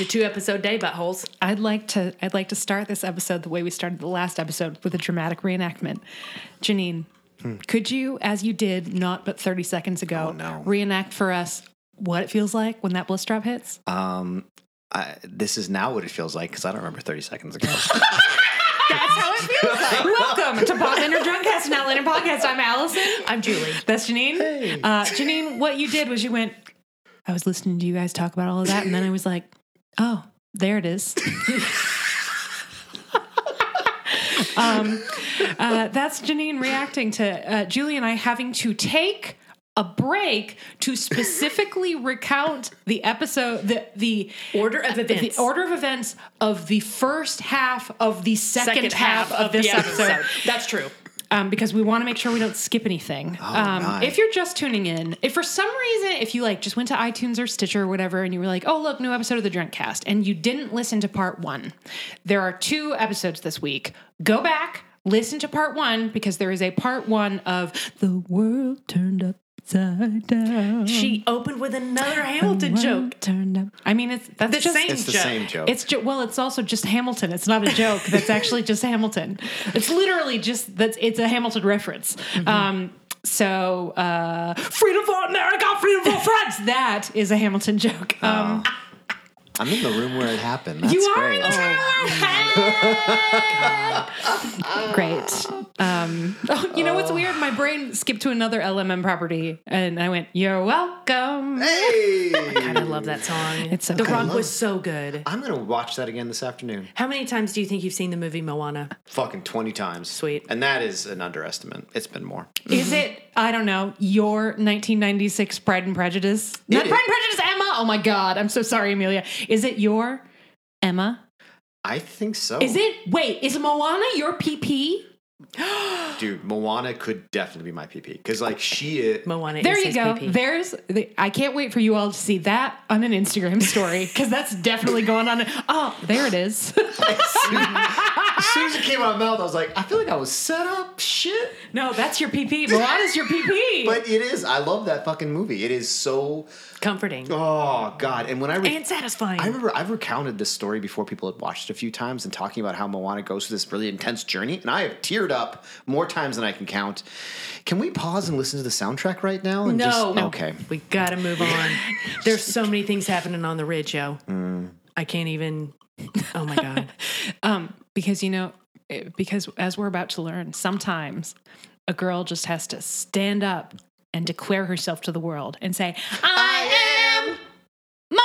It's a two episode day, buttholes. I'd like to I'd like to start this episode the way we started the last episode with a dramatic reenactment. Janine, could you, as you did not but 30 seconds ago, Oh, no. reenact for us what it feels like when that bliss drop hits? Um, I, this is now what it feels like because I don't remember 30 seconds ago. That's how it feels like. Welcome to Pop Inner Drunkcast and Outlander Podcast. I'm Allison. I'm Julie. That's Janine. Uh, Janine, what you did was you went, I was listening to you guys talk about all of that, and then I was like, oh, there it is. um, uh, that's Janine reacting to uh, Julie and I having to take a break to specifically recount the episode, the the Order of events. the order of events of the first half of the second, half, of this the episode That's true. Um, because we want to make sure we don't skip anything. um, nice. If you're just tuning in, if for some reason, if you like just went to iTunes or Stitcher or whatever, and you were like, "Oh, look, new episode of the Drunk Cast, and you didn't listen to part one, there are two episodes this week. Go back, listen to part one because there is a part one of the world turned upside down. She opened with another Hamilton joke. turned up. I mean, it's that's The just same it's the joke. same joke. it's ju- well, it's also just Hamilton. It's not a joke. That's actually just Hamilton. It's literally just that's it's a Hamilton reference. Um, so uh, freedom for America, freedom for France. That is a Hamilton joke. Um, I'm in the room where it happened. That's you are great. in the room where Great. Um, oh, you know what's weird? My brain skipped to another LMM property, and I went, "You're welcome." Hey! I love that song. It's so the good. Rump was so good. I'm going to watch that again this afternoon. How many times do you think you've seen the movie Moana? Fucking 20 times. Sweet. And that is an underestimate. It's been more. Is it? I don't know. Your 1996 Pride and Prejudice? Not It Pride and Prejudice, Emma. Oh my God, I'm so sorry, Amelia. Is it your Emma? I think so. Is it? Wait, is Moana your PP? Dude, Moana could definitely be my PP. Because, like, she is. Moana There is you his go. PP. There's. The, I can't wait for you all to see that on an Instagram story because that's definitely going on. Oh, there it is. As soon as it came out of my mouth, I was like, I feel like I was set up. Shit. no, that's your PP. Moana's your PP. But it is. I love that fucking movie. It is so. Comforting Oh, God. And when I. Re- and satisfying. I remember I've recounted this story before people had watched it a few times and talking about how Moana goes through this really intense journey. And I have teared up more times than I can count. Can we pause and listen to the soundtrack right now? And No. Just, No. Okay. we gotta move on. There's so many things happening on the ridge, yo. Mm. I can't even. Oh my god. Um, because you know, eh, because as we're about to learn, sometimes a girl just has to stand up and declare herself to the world and say, "I, am Malva."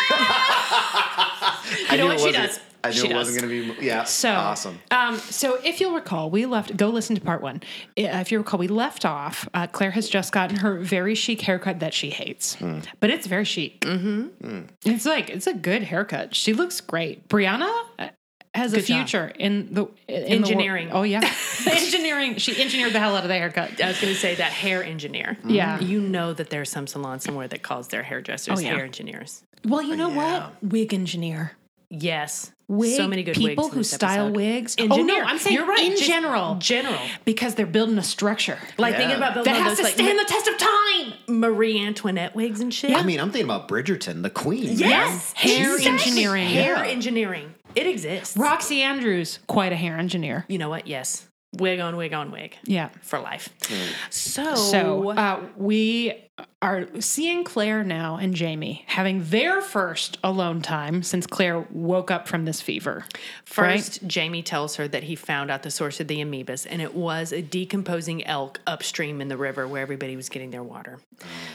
I know what? She does. I knew She it wasn't going to be. Yeah. So awesome. Um, so if you'll recall, we left. Go listen to part one. If you recall, we left off. Uh, Claire has just gotten her very chic haircut that she hates, Hmm. but it's very chic. Mm-hmm. It's like it's a good haircut. She looks great. Brianna has a Good job. future in the in the Engineering. oh yeah, engineering. She engineered the hell out of the haircut. I was gonna say that hair engineer. Mm-hmm. Yeah. You know that there's some salon somewhere that calls their hairdressers Oh, yeah. hair engineers. Well, you know oh, Yeah. what? Wig engineer. Yes. Wig, so many good people wigs in who style episode. wigs. Engineer. Oh no, I'm saying You're right. in Just general, General. because they're building a structure Like Yeah. thinking about building that has those to like stand the test of time. Marie Antoinette wigs and shit. I mean, I'm thinking about Bridgerton, the queen. man. yes. Hair Exactly. engineering. Hair Yeah. engineering. It exists. Roxy Andrews, quite a hair engineer. You know what? Yes. Wig on wig on wig Yeah. for life. Hmm. So, So uh, we are seeing Claire now and Jamie having their first alone time since Claire woke up from this fever. First, Jamie tells her that he found out the source of the amoebas, and it was a decomposing elk upstream in the river where everybody was getting their water.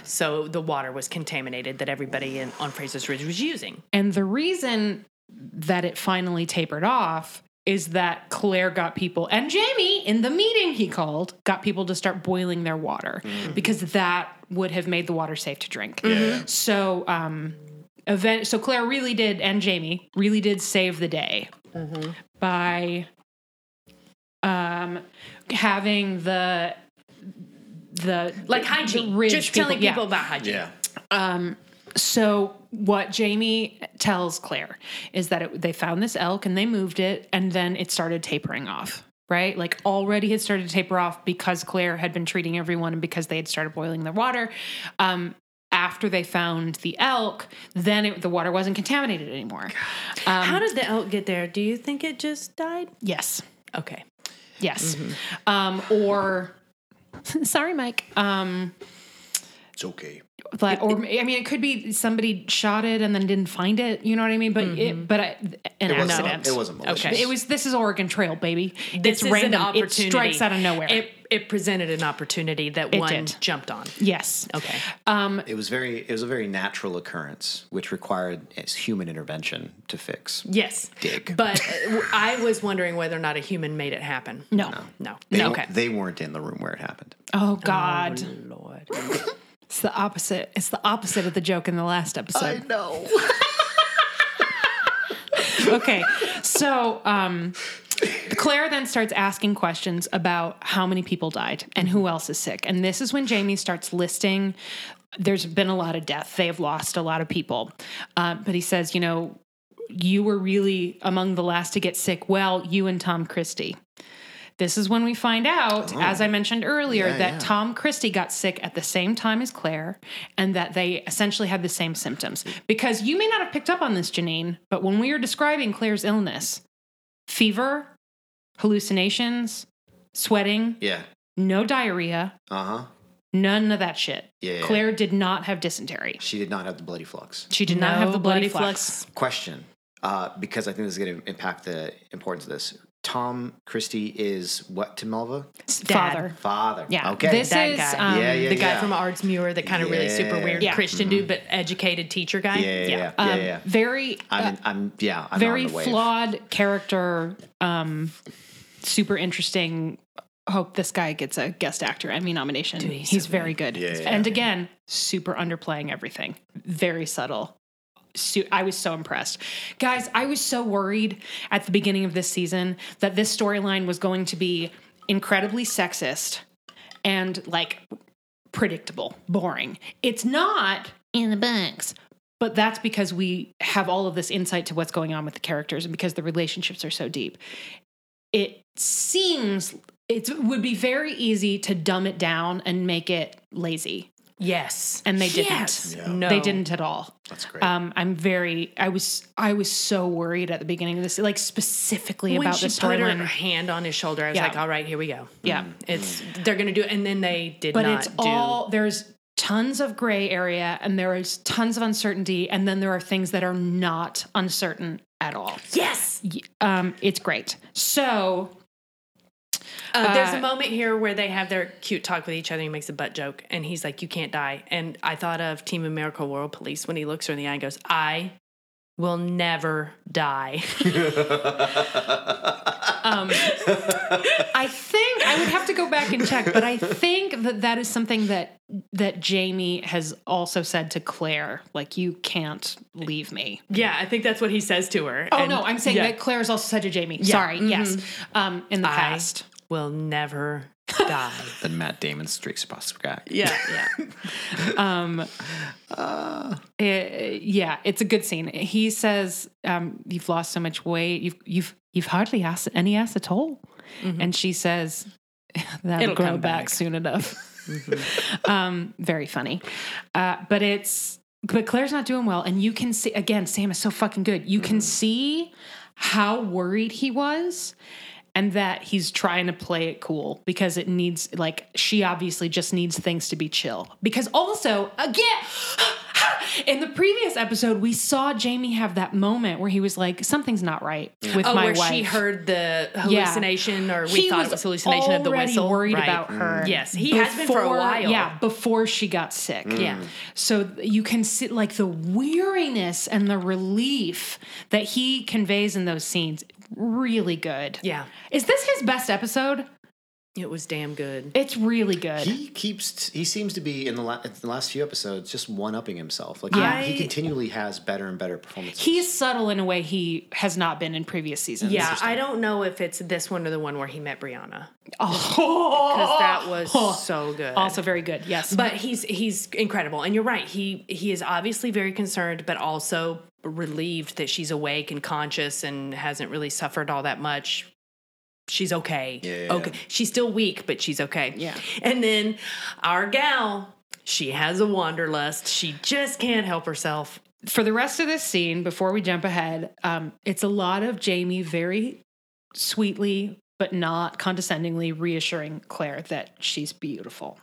So the water was contaminated that everybody in, on Fraser's Ridge was using. And the reason that it finally tapered off is that Claire got people and Jamie in the meeting he called got people to start boiling their water because that would have made the water safe to drink. So um event so Claire really did and Jamie really did save the day by um having the the Like hygiene. ridge Just telling yeah. people about hygiene. Yeah. Um, so what Jamie tells Claire is that it, they found this elk and they moved it, and then it started tapering off. Right, like already had started to taper off because Claire had been treating everyone and because they had started boiling their water. Um, after they found the elk, then it, the water wasn't contaminated anymore. How did the elk get there? Do you think it just died? Yes. Okay. Yes. Mm-hmm. Um, or sorry, Mike. Um, It's okay. But or I mean, it could be somebody shot it and then didn't find it. You know what I mean? But it, but I, an It wasn't. accident. It wasn't malicious. Okay. It was. This is Oregon Trail, baby. This it's is random. an opportunity. It strikes out of nowhere. It, it presented an opportunity that It one did. jumped on. yes. Okay. Um, It was very. It was a very natural occurrence, which required human intervention to fix. Yes. Dig. But uh, I was wondering whether or not a human made it happen. no. No. They, okay. They weren't in the room where it happened. Oh God. Lord. It's the opposite. It's the opposite of the joke in the last episode. I know. okay. So, um, Claire then starts asking questions about how many people died and who else is sick. And this is when Jamie starts listing. There's been a lot of death. They have lost a lot of people. Uh, but he says, you know, you were really among the last to get sick. Well, you and Tom Christie. This is when we find out, as I mentioned earlier, Yeah, that yeah. Tom Christie got sick at the same time as Claire and that they essentially had the same symptoms. Because you may not have picked up on this, Janine, but when we were describing Claire's illness, fever, hallucinations, sweating, Yeah. no diarrhea, Uh huh. none of that shit. Yeah, yeah. Claire did not have dysentery. She did not have the bloody flux. She did not have the bloody, bloody flux. Question, uh, because I think this is going to impact the importance of this. Tom Christie is what to Malva? Dad. Father. Father. Yeah. Okay. This That is guy. um, Yeah, yeah, the guy yeah. from Ardsmuir, the kind of really super Yeah. weird Yeah. Christian dude, but educated teacher guy. yeah, yeah, yeah, yeah, um, yeah. very I'm, uh, in, I'm, yeah, I'm very on the flawed character um super interesting hope this guy gets a guest actor emmy nomination Dude, he's he's, so very good, Yeah, yeah, and yeah. again super underplaying everything very subtle I was so impressed. Guys, I was so worried at the beginning of this season that this storyline was going to be incredibly sexist and like predictable, boring. It's not in the books, but that's because we have all of this insight to what's going on with the characters and because the relationships are so deep. It seems it would be very easy to dumb it down and make it lazy. Yes. And they didn't. Yes. Yeah. No. They didn't at all. That's great. Um, I'm very. I was. I was so worried at the beginning of this, like specifically when about she the put her hand on his shoulder, I was Yeah. like, "All right, here we go." Yeah, It's they're gonna do it, and then they did but not it's do. all there's tons of gray area, and there is tons of uncertainty, and then there are things that are not uncertain at all. yes. Um, it's great. So Uh, there's Uh, a moment here where they have their cute talk with each other. He makes a butt joke, and he's like, "You can't die." And I thought of Team America World Police when he looks her in the eye and goes, "I will never die." um, I think I would have to go back and check, but I think that that is something that that Jamie has also said to Claire, like you can't leave me. yeah, I think that's what he says to her. Oh And- no, I'm saying yeah, that Claire's also said to Jamie. Sorry, yes, um, in the I past. Will never die. the Matt Damon streaks across the back. yeah, yeah. Um, eh, yeah, it's a good scene. He says, um, "You've lost so much weight. You've you've you've hardly asked any ass at all." And she says, "That'll It'll grow come back. back." soon enough." um, very funny, uh, but it's but Claire's not doing well, and you can see again. Sam is so fucking good. You can see how worried he was. And that he's trying to play it cool because it needs, like, she obviously just needs things to be chill. Because also, again, in the previous episode, we saw Jamie have that moment where he was like, something's not right mm. with Oh, my where wife. she heard the hallucination, or we He thought it was hallucination of the whistle. worried Right. about her. Mm. Yes, he has been for a while. Yeah, before she got sick. Mm. Yeah. So you can see like the weariness and the relief that he conveys in those scenes. Really good. Yeah. Is this his best episode? It was damn good. It's really good. He keeps. He seems to be in the, la- in the last few episodes just one upping himself. Like Yeah. he, he continually has better and better performances. He's subtle in a way he has not been in previous seasons. Yeah, I don't know if it's this one or the one where he met Brianna Oh, because that was oh. so good. also very good. Yes. but he's he's incredible, and you're right. He he is obviously very concerned, but also relieved that she's awake and conscious and hasn't really suffered all that much. She's okay. Yeah. Okay. She's still weak, but she's okay. Yeah. And then our gal, She has a wanderlust. She just can't help herself. For the rest of this scene, before we jump ahead, um, it's a lot of Jamie very sweetly but not condescendingly reassuring Claire that she's beautiful.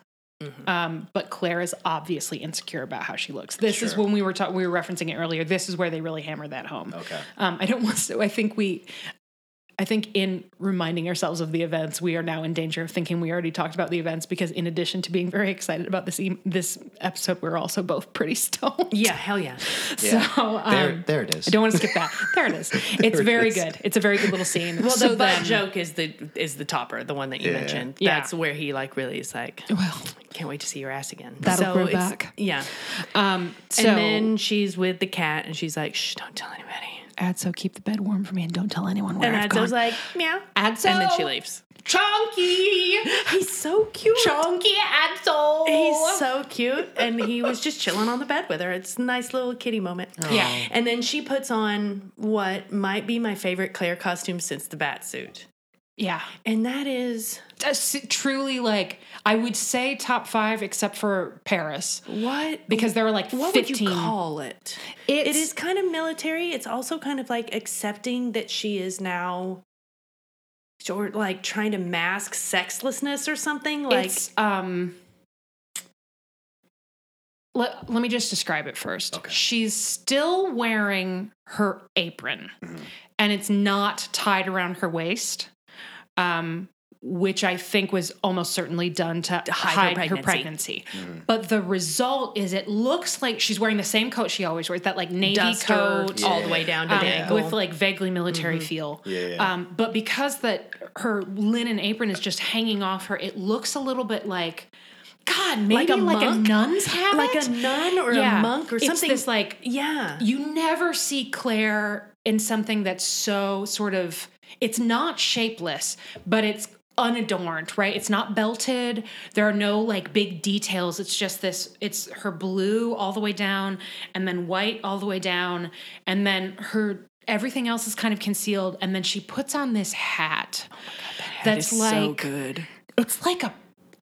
Um, but Claire is obviously insecure about how she looks. This is when we were ta- we were referencing it earlier. This is where they really hammer that home. Okay. Um, I don't want to. I think we. I think in reminding ourselves of the events, we are now in danger of thinking we already talked about the events because, in addition to being very excited about this e- this episode, we're also both pretty stoned. Yeah, hell yeah. Yeah. So um, there, there it is. I don't want to skip that. There it is. It's it very is. good. It's a very good little scene. Well, so the butt joke is the is the topper, the one that you Yeah. mentioned. Yeah. That's where he like really is like, Well, can't wait to see your ass again. That'll grow it's- back. Yeah. um, so and then she's with the cat, and she's like, "Shh, don't tell anybody." Adso, keep the bed warm for me and don't tell anyone where And I've Adso's gone. like, "Meow," Adso, and then she leaves. Chunky, He's so cute. chunky Adso. He's so cute, and he was just chilling on the bed with her. It's a nice little kitty moment. Yeah. And then she puts on what might be my favorite Claire costume since the bat suit, yeah. and that is That's truly like I would say top five, except for Paris, what because there were like what fifteen. would you call it? It's- it is kind of military. It's also kind of like accepting that she is now, or like trying to mask sexlessness or something. Like um. Let, let me just describe it first. Okay. She's still wearing her apron, and it's not tied around her waist, um, which I think was almost certainly done to, hide, her pregnancy. But the result is it looks like she's wearing the same coat she always wears, that like navy duster coat, all the way down to um, the ankle. with like vaguely military feel. Yeah, yeah. Um, but because that her linen apron is just hanging off her, it looks a little bit like God, maybe a like a, nun's habit, like a nun or Yeah. a monk or something. It's this like yeah. you never see Claire in something that's so sort of it's not shapeless, but it's unadorned, right? It's not belted. There are no like big details. It's just this it's her blue all the way down and then white all the way down and then her everything else is kind of concealed and then she puts on this hat. that's like so good. it's like a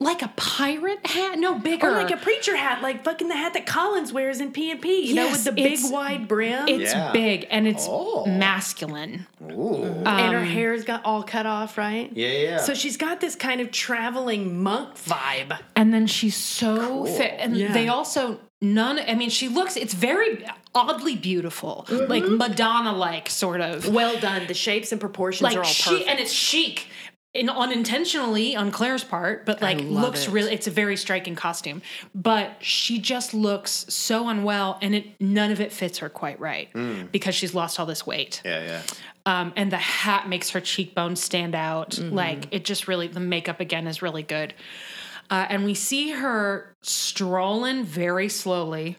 like a pirate hat, no bigger. Or like a preacher hat, like fucking the hat that Collins wears in P and P. You know, with the big wide brim. it's Yeah. big and it's Oh. masculine. Ooh. and her um, hair's got all cut off, right? yeah, yeah. So she's got this kind of traveling monk vibe. and then she's so fit and Yeah. they also none i mean she looks it's very oddly beautiful like mm-hmm. madonna like sort of Well done. The shapes and proportions like are all chic perfect. and it's chic in, unintentionally on claire's part but like looks it. really it's a very striking costume but she just looks so unwell and it none of it fits her quite right because she's lost all this weight yeah, yeah. um, and the hat makes her cheekbones stand out. Mm-hmm. Like it just really, the makeup again is really good. Uh, and we see her strolling very slowly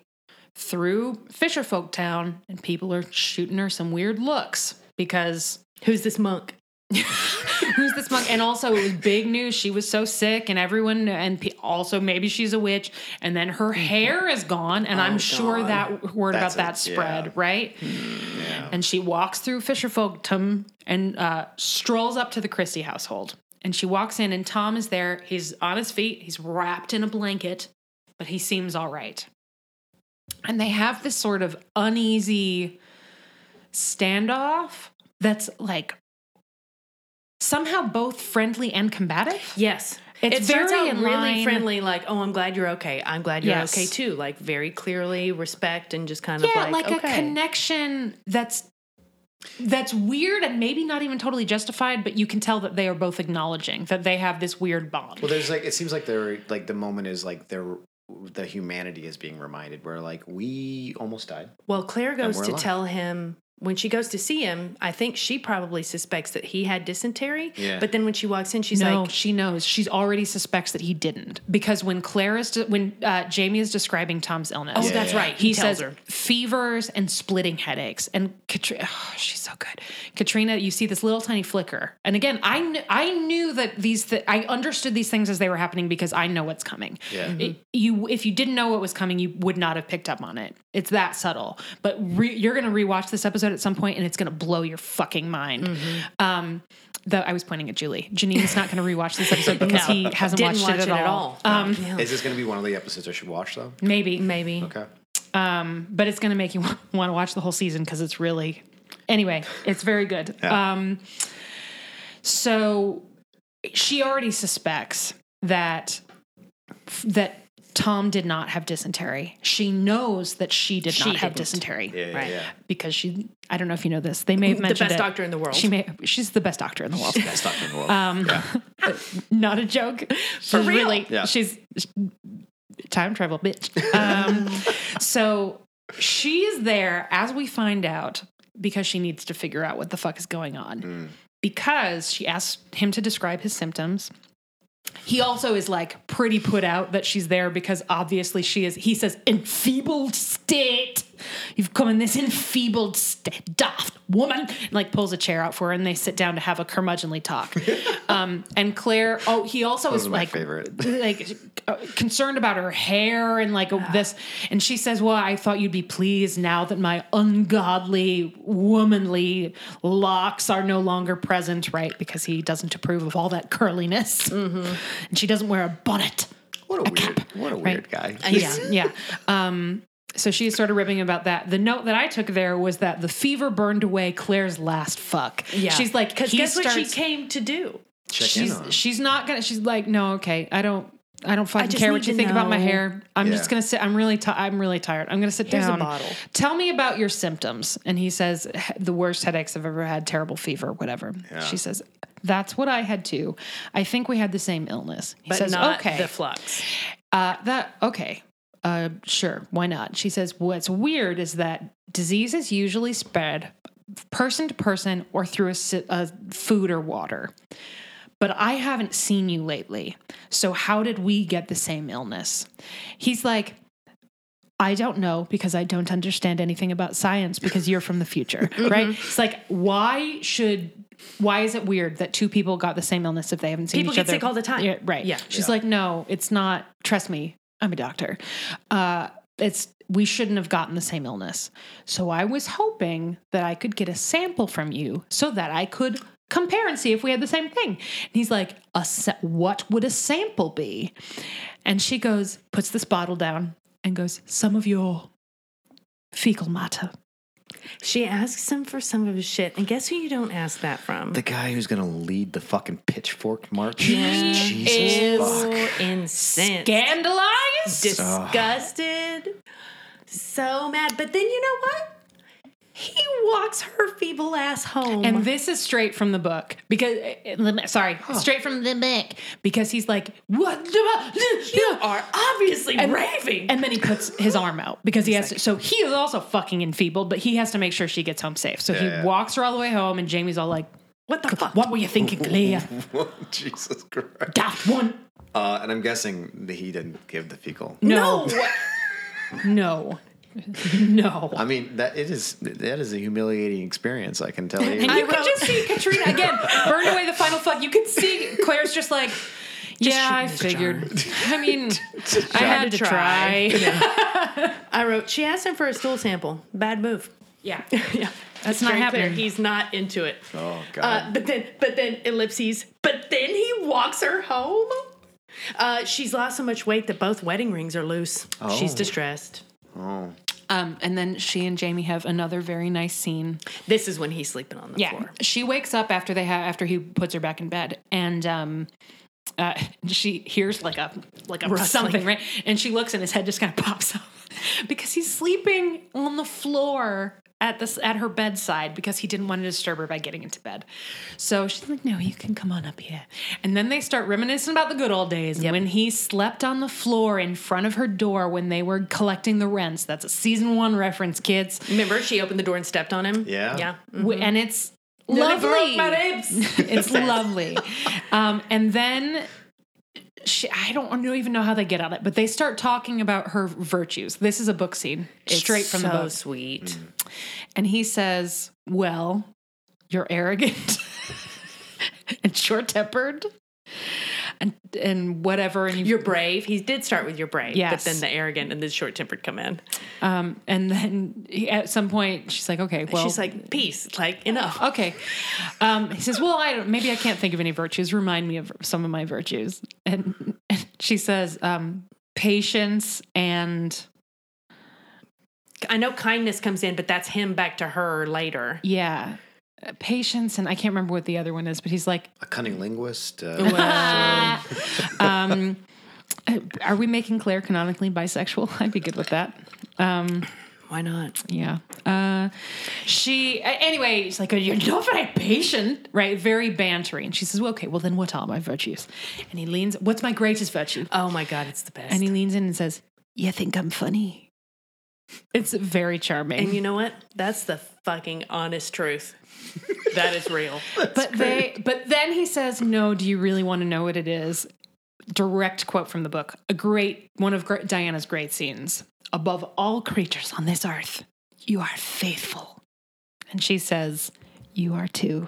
through Fisherfolk Town, and people are shooting her some weird looks because Who's this monk? Who's this monk? And also, it was big news. She was so sick, and everyone, and pe- also maybe she's a witch. And then her hair is gone, and I'm sure that word That's about that spread, yeah. right? Yeah. And she walks through Fisherfolk Town and uh, strolls up to the Christie household. And she walks in, and Tom is there. He's on his feet. He's wrapped in a blanket, but he seems all right. And they have this sort of uneasy standoff that's like somehow both friendly and combative. Yes. It's it starts very out really friendly, like, oh, I'm glad you're okay. I'm glad you're Yes. okay too. Like very clearly respect and just kind Yeah, of like, like, a connection that's that's weird and maybe not even totally justified, but you can tell that they are both acknowledging that they have this weird bond. Well, there's like it seems like they're like the moment is like they're the humanity is being reminded where like we almost died. Well, Claire goes to alive. tell him when she goes to see him. I think she probably suspects that he had dysentery. Yeah. But then when she walks in, she's no, like, she knows. She's already suspects that he didn't because when Claire is de- when uh, Jamie is describing Tom's illness, "Oh, that's yeah. right." he, He, tells says her. fevers and splitting headaches. And Caitríona, oh, she's so good. Caitríona, you see this little tiny flicker. And again, I kn- I knew that these th- I understood these things as they were happening because I know what's coming. Yeah. It- you if you didn't know what was coming, you would not have picked up on it. It's that subtle. But re- you're going to rewatch this episode at some point and it's going to blow your fucking mind. Mm-hmm. Um, the, I was pointing at Julie. Janine's not going to rewatch this episode because No. he hasn't Didn't watched watch it at all. Um, Is this going to be one of the episodes I should watch though? Maybe. maybe. Okay. Um, but it's going to make you want to watch the whole season because it's really, anyway, it's very good. Yeah. Um, so she already suspects that that Tom did not have dysentery. She knows that she did She not have didn't. dysentery Yeah, yeah, Right. yeah. because she. I don't know if you know this. They may have mentioned The best it. doctor in the world. She may. She's the best doctor in the world. Best doctor in the world. Um, not a joke. She's real. really Yeah. she's time travel bitch. Um, so she's there as we find out because she needs to figure out what the fuck is going on. Because she asks him to describe his symptoms. He also is like pretty put out that she's there because obviously she is, he says, enfeebled state. You've come in this enfeebled state, daft woman. And like pulls a chair out for her and they sit down to have a curmudgeonly talk. um, and Claire, oh, he also Those is like, favorite. like uh, concerned about her hair and like this. And she says, Well, I thought you'd be pleased now that my ungodly, womanly locks are no longer present, right? Because he doesn't approve of all that curliness. And she doesn't wear a bonnet. What a weird, what a weird guy. Yeah, yeah. Um, so she started ribbing about that. The note that I took there was that the fever burned away Claire's last fuck. Yeah. She's like, because he guess what she came to do? She's she's not gonna. She's like, no, okay, I don't. I don't fucking just care what you to think about my hair. I'm Yeah. just gonna sit. I'm really. Ti I'm really tired. I'm gonna sit Here's a down. bottle. Tell me about your symptoms. And he says the worst headaches I've ever had. Terrible fever. Whatever. Yeah. She says that's what I had too. I think we had the same illness. He But says not okay. the flux. Uh, that okay. Uh, sure, why not? She says what's weird is that disease is usually spread person to person or through a, a food or water. But I haven't seen you lately. So how did we get the same illness? He's like, I don't know because I don't understand anything about science because you're from the future, right? It's like, why should, why is it weird that two people got the same illness if they haven't seen People each get sick all the time. Yeah, right. Yeah. She's Yeah. like, no, it's not. Trust me, I'm a doctor. Uh, it's we shouldn't have gotten the same illness. So I was hoping that I could get a sample from you so that I could compare and see if we had the same thing. And he's like, a sa- what would a sample be? And she goes, puts this bottle down and goes, some of your fecal matter. She asks him for some of his shit, and guess who you don't ask that from? The guy who's going to lead the fucking pitchfork march. He Jesus is fuck. incensed, Scandalized? disgusted, so mad. But then you know what? He walks her feeble ass home. And this is straight from the book because, sorry, straight from the book because he's like, what? the- you are obviously and, raving. And then he puts his arm out because he has to. So he is also fucking enfeebled, but he has to make sure she gets home safe. So he Yeah, yeah. walks her all the way home, and Jamie's all like, what the fuck? "What were you thinking, Claire? Jesus Christ. Daft one." Uh, and I'm guessing that he didn't give the fecal. No, no, no. I mean, that it is that is a humiliating experience. I can tell you. And you can just see Caitríona again burned away the final fuck. You can see Claire's just like, yeah, I shooting the figured. I mean, I had to try. I wrote. She asked him for a stool sample. Bad move. Yeah, yeah, That's not very clear. happening. He's not into it. oh God. Uh, but then, but then ellipses. But then he walks her home. Uh, she's lost so much weight that both wedding rings are loose. She's Oh. distressed. oh. Um, and then she and Jamie have another very nice scene. This is when he's sleeping on the Yeah, floor. she wakes up after they have after he puts her back in bed, and um, uh, she hears like a like a Rustling. something right, and she looks and his head just kind of pops up because he's sleeping on the floor at this at her bedside because he didn't want to disturb her by getting into bed. So she's like, "No, you can come on up here." And then they start reminiscing about the good old days when he slept on the floor in front of her door when they were collecting the rents. That's a season one reference, kids. Remember, she opened the door and stepped on him. Yeah. yeah. W- and it's Nearly lovely. my it's lovely. Um, and then she, I don't even know how they get on it, but they start talking about her virtues. This is a book scene, It's straight from the so book. sweet. Mm. And he says, "Well, you're arrogant and short-tempered." And and whatever and you You're brave. He did start with you're brave, but then the arrogant and the short tempered come in. um and then he, at some point she's like okay well She's like, peace, like enough. okay um he says well i don't maybe i can't think of any virtues remind me of some of my virtues and, and she says um patience and I know kindness comes in, but that's him back to her later. yeah patience and i can't remember what the other one is but he's like A cunning linguist. Uh, um are we making claire canonically bisexual i'd be good with that um Why not? Yeah. Uh, she, a- anyway, she's like, you're not very patient, right? Very bantering. She says, well, okay, well, then what are my virtues? And he leans, what's my greatest virtue? Oh my God, it's the best. And he leans in and says, you think I'm funny? It's very charming. And you know what? That's the fucking honest truth. that is real. but they, but then he says, no, do you really want to know what it is? Direct quote from the book. A great, one of Gr- Diana's great scenes. Above all creatures on this earth, you are faithful. And she says, You are too.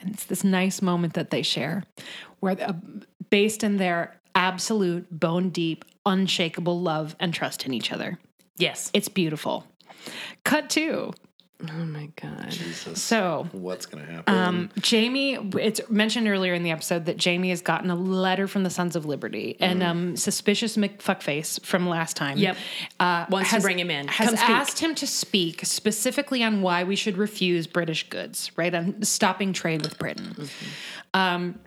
And it's this nice moment that they share where, uh, based in their absolute, bone deep, unshakable love and trust in each other. Yes. It's beautiful. Cut two. Oh my God. Jesus. So, What's going to happen? um, Jamie, it's mentioned earlier in the episode that Jamie has gotten a letter from the Sons of Liberty, and um, suspicious McFuckface from last time. Yep. uh, Wants to bring him in. Has Come speak. asked him to speak specifically on why we should refuse British goods, right? On stopping trade with Britain. Um,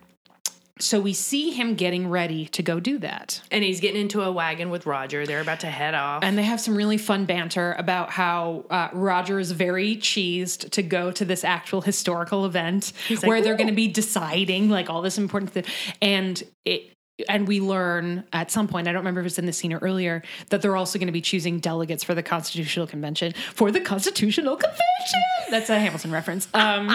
so we see him getting ready to go do that. And he's getting into a wagon with Roger. They're about to head off. And they have some really fun banter about how uh, Roger is very cheesed to go to this actual historical event like, where they're going to be deciding like all this important thing. And it, and we learn at some point, I don't remember if it's in the scene or earlier, that they're also going to be choosing delegates for the Constitutional Convention. For the Constitutional Convention! That's a Hamilton reference. Um,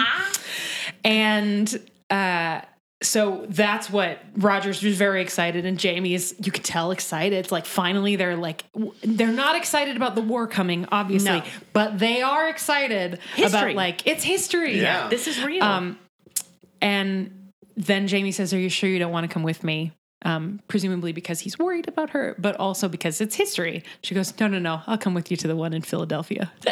and uh, so that's what Rogers was very excited, and Jamie is you could tell excited. It's like finally they're like they're not excited about the war coming, obviously, No. but they are excited History. about like it's history. Yeah. this is real. Um, and then Jamie says, "Are you sure you don't want to come with me?" Um, presumably because he's worried about her, but also because it's history. She goes, "No, no, no. I'll come with you to the one in Philadelphia."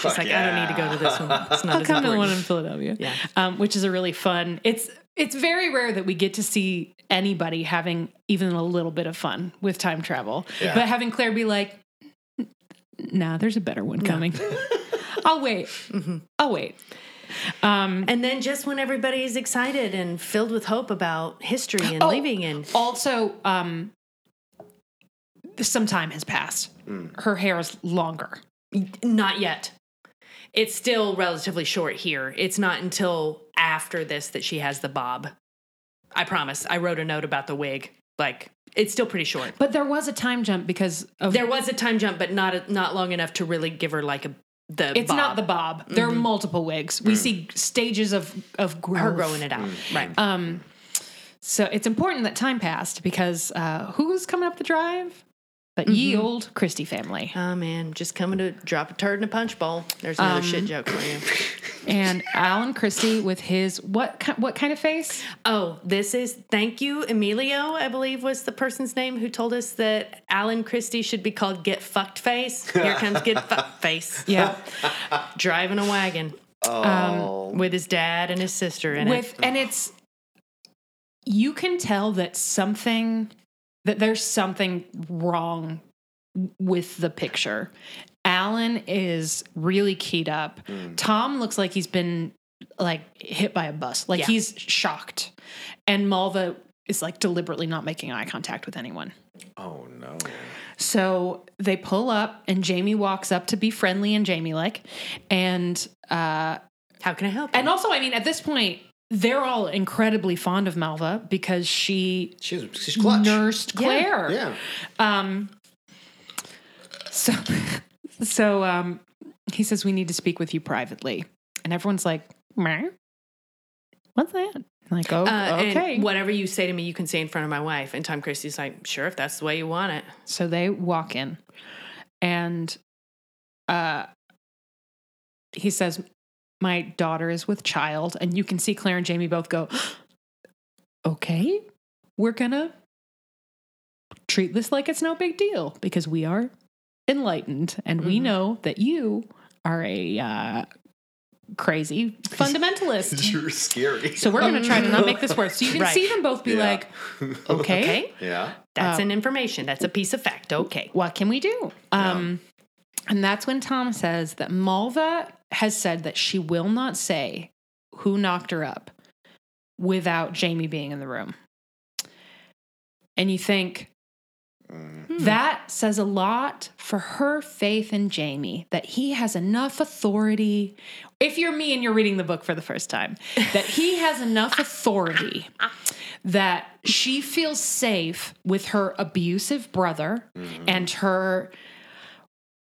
She's like, I don't need to go to this one. It's not I'll as come to the one in Philadelphia. Yeah. Um, which is a really fun. It's it's very rare that we get to see anybody having even a little bit of fun with time travel. Yeah. But having Claire be like, "Nah, there's a better one coming. I'll wait. I'll wait." Um, And then just when everybody is excited and filled with hope about history and Oh. leaving and also, um, some time has passed. Her hair is longer. not yet. It's still relatively short here. It's not until after this that she has the bob. I promise. I wrote a note about the wig. Like it's still pretty short. But there was a time jump because of There was a time jump, but not not long enough to really give her like a the. It's not the bob. There are multiple wigs. We see stages of of growth. her growing it out, right? Um, so it's important that time passed because uh, who's coming up the drive? The ye mm-hmm. old Christie family. oh man, just coming to drop a turd in a punch bowl. There's another um, shit joke for you. and Alan Christie with his what what kind of face? Oh, this is thank you, Emilio. I believe was the person's name who told us that Alan Christie should be called Get Fucked Face. Here comes Get Fucked Face, Yeah, driving a wagon oh. Um, with his dad and his sister in with it. and it's you can tell that something that there's something wrong with the picture. Alan is really keyed up. Tom looks like he's been like hit by a bus. Like Yeah. he's shocked. And Malva is like deliberately not making eye contact with anyone. oh, no. So they pull up and Jamie walks up to be friendly and Jamie like. And uh How can I help? and you? also I mean at this point they're all incredibly fond of Malva because she She's, she's clutch. nursed Claire. Yeah. Um so so um he says we need to speak with you privately. And everyone's like, Meh? What's that? I'm like, oh, Uh, okay. And whatever you say to me, you can say in front of my wife. And Tom Christie's like, sure, if that's the way you want it. So they walk in and uh he says, My daughter is with child, and you can see Claire and Jamie both go, Okay. we're gonna treat this like it's no big deal because we are enlightened and we know that you are a uh, crazy fundamentalist. You're scary. So we're gonna try to not make this worse. So you can Right. see them both be Yeah. like, okay, Okay. yeah. That's Um, an information. That's a piece of fact. Okay. what can we do? Um, and that's when Tom says that Malva has said that she will not say who knocked her up without Jamie being in the room. And you think mm. hmm. that says a lot for her faith in Jamie that he has enough authority. If you're me and you're reading the book for the first time, that he has enough authority that she feels safe with her abusive brother mm. and her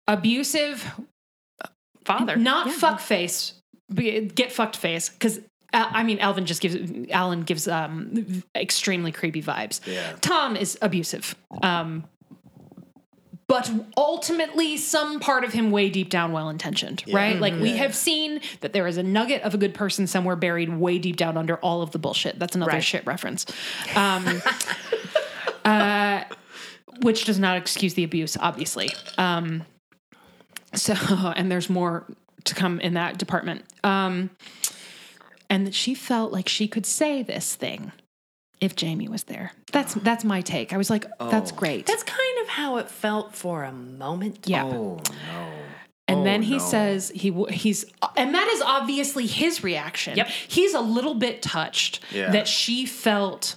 abusive Father. not Yeah. fuck face, get fucked face. Because I mean, Alvin just gives Alan gives um, extremely creepy vibes. Yeah. Tom is abusive, um, but ultimately, some part of him way deep down well intentioned, right? Like we have seen that there is a nugget of a good person somewhere buried way deep down under all of the bullshit. That's another Right. shit reference. Um, uh, which does not excuse the abuse, obviously. Um, so, and there's more to come in that department. Um, and that she felt like she could say this thing if Jamie was there. That's that's my take. I was like, that's Oh. great. That's kind of how it felt for a moment. yeah. Oh no. And Oh, then he no. says he he's and that is obviously his reaction. Yep. He's a little bit touched Yeah. that she felt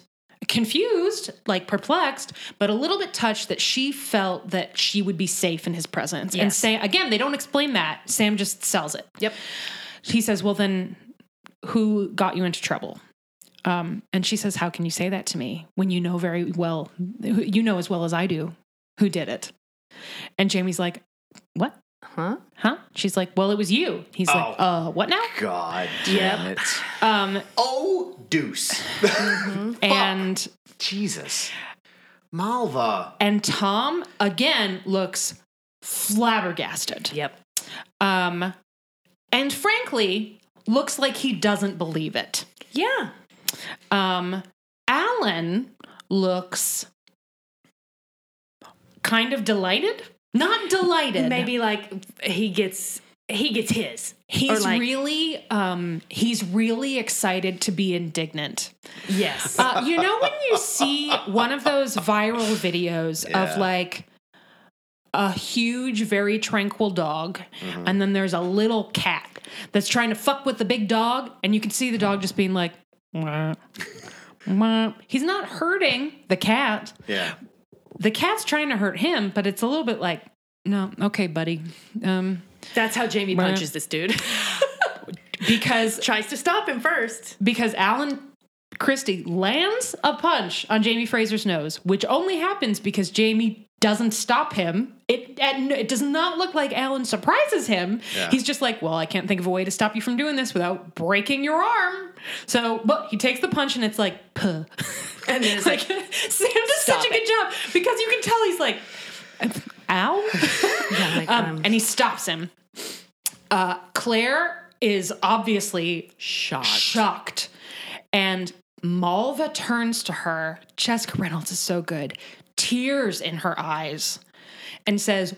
confused, like perplexed, but a little bit touched that she felt that she would be safe in his presence. And Yes. say again, they don't explain that. Sam just sells it. Yep. He says, "Well then who got you into trouble?" Um, and she says, "How can you say that to me when you know very well you know as well as I do who did it?" And Jamie's like, "What?" Huh? huh? She's like, well, it was you. He's like, Oh. uh, what now? God damn Yep. it. Um, Oh, deuce. and Jesus. Malva. and Tom again looks flabbergasted. Yep. Um, and frankly, looks like he doesn't believe it. Yeah. Um, Alan looks kind of delighted, not delighted. Maybe like he gets he gets his. he's like- really, um, he's really excited to be indignant. Yes. Uh, you know when you see one of those viral videos Yeah. of like a huge, very tranquil dog, Mm-hmm. and then there's a little cat that's trying to fuck with the big dog, and you can see the dog just being like, "Wah, wah." he's not hurting the cat. Yeah. The cat's trying to hurt him, but it's a little bit like, no, okay, buddy. Um, That's how Jamie punches this dude. because Tries to stop him first. because Alan Christie lands a punch on Jamie Fraser's nose, which only happens because Jamie doesn't stop him. It it does not look like Alan surprises him. Yeah. He's just like, "Well, I can't think of a way to stop you from doing this without breaking your arm." So, but he takes the punch and it's like, puh. And then it's like Sam does such a good job because you can tell he's like, "Ow." yeah, like, Um, um, and he stops him. Uh, Claire is obviously shocked. shocked. And Malva turns to her. Jessica Reynolds is so good. Tears in her eyes and says,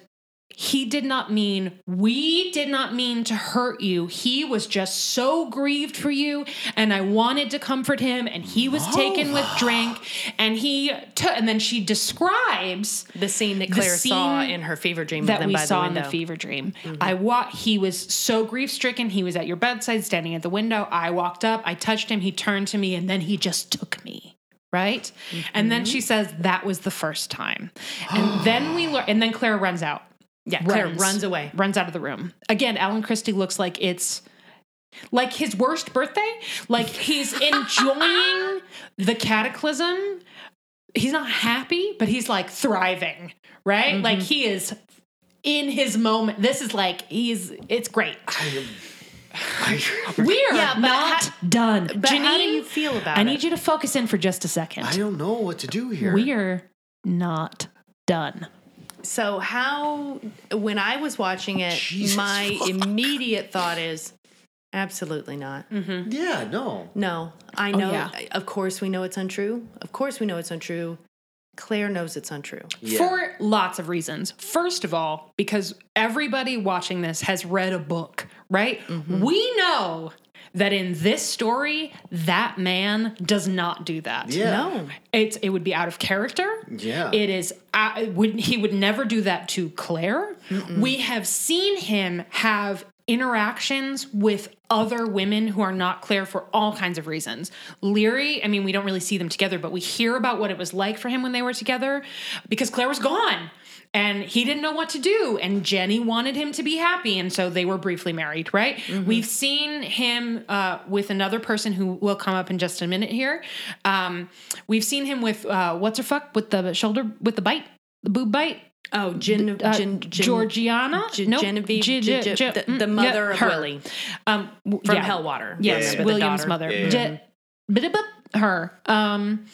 he did not mean, we did not mean to hurt you. He was just so grieved for you. And I wanted to comfort him. And he was taken with drink. And he took, and then she describes the scene that Claire saw in her fever dream that them we by saw the in the fever dream. Mm-hmm. I wa- he was so grief stricken. He was at your bedside, standing at the window. I walked up, I touched him, he turned to me, and then he just took me. Right, and then she says that was the first time, and then we learn, and then Claire runs out. Yeah, Claire runs away. runs out of the room. Again, Alan Christie looks like it's like his worst birthday. Like he's enjoying the cataclysm. He's not happy, but he's like thriving, right? Mm-hmm. Like he is in his moment. This is like he's it's great. We're Yeah, not how- done. But how do you feel about I it? need you to focus in for just a second. I don't know what to do here. We're not done. So how when I was watching it, Jesus my fuck. immediate thought is Absolutely not. Mm-hmm. Yeah, no. No, I know. yeah. Of course, we know it's untrue. Of course, we know it's untrue. Claire knows it's untrue. Yeah. For lots of reasons. First of all, because everybody watching this has read a book, right? We know that in this story, that man does not do that. Yeah. No. It's it would be out of character. Yeah. It is uh, would he would never do that to Claire. We have seen him have interactions with other women who are not Claire for all kinds of reasons. Laoghaire, I mean, we don't really see them together, but we hear about what it was like for him when they were together because Claire was gone and he didn't know what to do and jenny wanted him to be happy and so they were briefly married right? We've seen him uh, with another person who will come up in just a minute here. Um, we've seen him with uh, what's her fuck with the shoulder with the bite the boob bite Oh, Gen, uh, Gen, Gen- Georgiana, Gen- Nope. Genevieve, Ge- Ge- Ge- Ge- Ge- the, the mm, mother yeah, of her. Willie um, w- from yeah. Helwater. Yes, Yeah, yeah. William's mother. Yeah. Je- her. Um,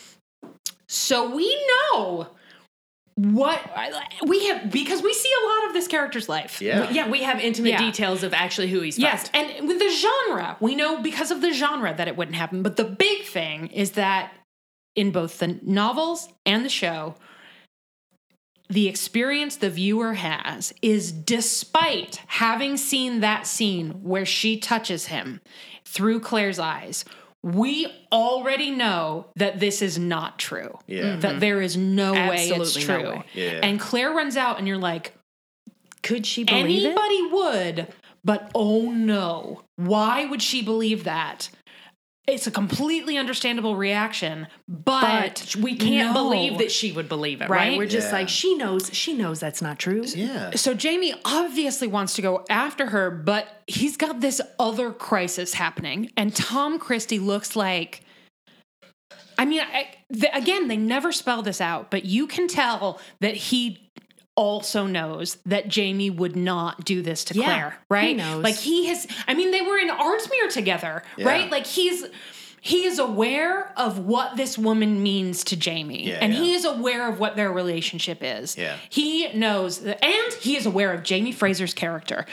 so we know what we have because we see a lot of this character's life. Yeah. Yeah, we have intimate Yeah. details of actually who he's Yes, fucked. and with the genre, we know because of the genre that it wouldn't happen. But the big thing is that in both the novels and the show, the experience the viewer has is despite having seen that scene where she touches him through Claire's eyes, we already know that this is not true. Yeah. That mm-hmm. there is no way it's Absolutely no true. way. Yeah. And Claire runs out, and you're like, Could she believe it? Anybody would, but oh no. Why would she believe that? It's a completely understandable reaction, but, But we can't no. believe that she would believe it, right? Right? We're just Yeah. like she knows. She knows that's not true. Yeah. So Jamie obviously wants to go after her, but he's got this other crisis happening, and Tom Christie looks like. I mean, I, th- again, they never spell this out, but you can tell that he also knows that Jamie would not do this to Yeah, Claire, right? he knows. Like he has. I mean, they were in Ardsmuir together, Yeah. right? Like he's. He is aware of what this woman means to Jamie, Yeah, and yeah. he is aware of what their relationship is. Yeah. He knows that, and he is aware of Jamie Fraser's character.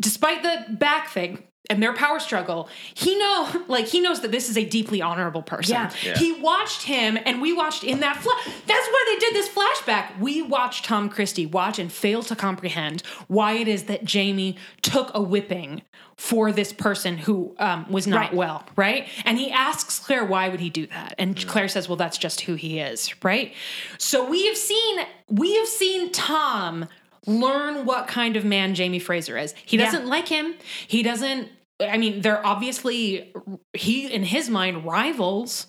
Despite the back thing and their power struggle, he know like he knows that this is a deeply honorable person. Yeah. Yeah. He watched him and we watched in that fla- that's why they did this flashback. We watched Tom Christie watch and fail to comprehend why it is that Jamie took a whipping for this person who um, was not Right. well, right? And he asks Claire, why would he do that? And Claire says, well, that's just who he is, right? So we have seen we have seen Tom learn what kind of man Jamie Fraser is. He doesn't like him. He doesn't I mean, they're obviously he in his mind rivals.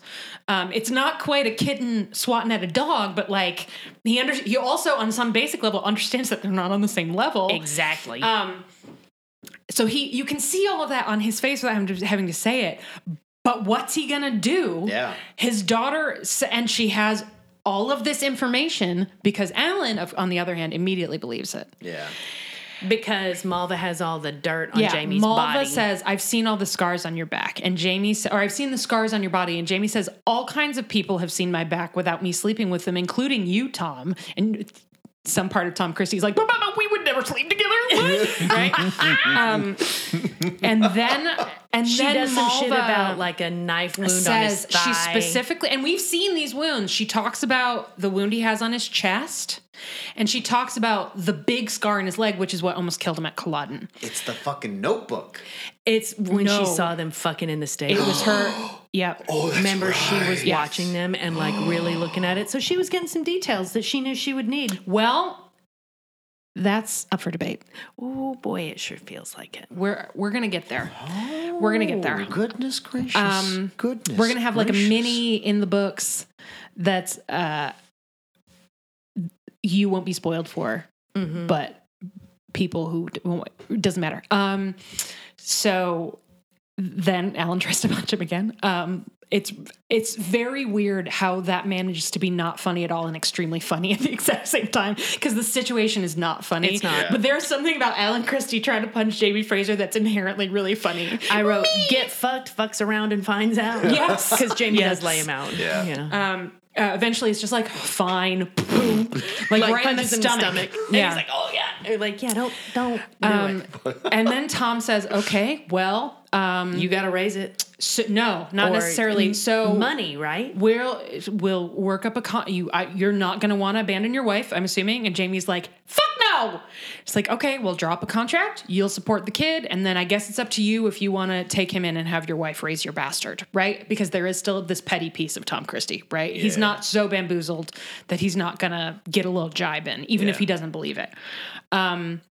Um, it's not quite a kitten swatting at a dog, but like he under he also on some basic level understands that they're not on the same level. Exactly. Um, so he, you can see all of that on his face without him having to say it. But what's he gonna do? Yeah. His daughter, and she has all of this information because Alan, on the other hand, immediately believes it. Yeah. because Malva has all the dirt on Jamie's body. Malva body. says, "I've seen all the scars on your back," and Jamie, sa- or I've seen the scars on your body, and Jamie says, "All kinds of people have seen my back without me sleeping with them, including you, Tom." And some part of Tom Christie's like, "But, but, but we would never sleep together, what?" right? um, and then, and she then does some shit about like a knife wound on his thigh. she specifically, and we've seen these wounds. She talks about the wound he has on his chest, and she talks about the big scar in his leg, which is what almost killed him at Culloden. It's the fucking notebook. It's when No. she saw them fucking in the stage. It was her. Yep. Oh, that's Remember, she was. Yes. watching them and like really looking at it. So she was getting some details that she knew she would need. Well, that's up for debate. Oh boy, it sure feels like it. We're we're gonna get there. We're gonna get there. Oh, Goodness gracious. Um, Goodness. We're gonna have like a mini in the books that's uh you won't be spoiled for, Mm-hmm. but people who won't- doesn't matter. Um, so then Alan tries to punch him again. Um, it's it's very weird how that manages to be not funny at all and extremely funny at the exact same time because the situation is not funny. It's not. But there's something about Alan Christie trying to punch Jamie Fraser that's inherently really funny. I wrote, "Get fucked, fucks around and finds out." Yes. because Jamie Yes. does lay him out. Yeah. yeah. um, uh, eventually it's just like fine, boom, like, like right in the stomach. And Yeah. he's like, "Oh yeah." Like, "Yeah, don't, don't." Do Um, and then Tom says, "Okay, well, you got to raise it. So, no, not Or necessarily. So money, right? We'll we'll work up a con. You I, you're not going to want to abandon your wife. I'm assuming. And Jamie's like, fuck no. It's like okay, we'll draw up a contract. You'll support the kid, and then I guess it's up to you if you want to take him in and have your wife raise your bastard, right? Because there is still this petty piece of Tom Christie, right? He's Yeah. Not so bamboozled that he's not gonna get a little jibe in, even if he doesn't believe it. Um,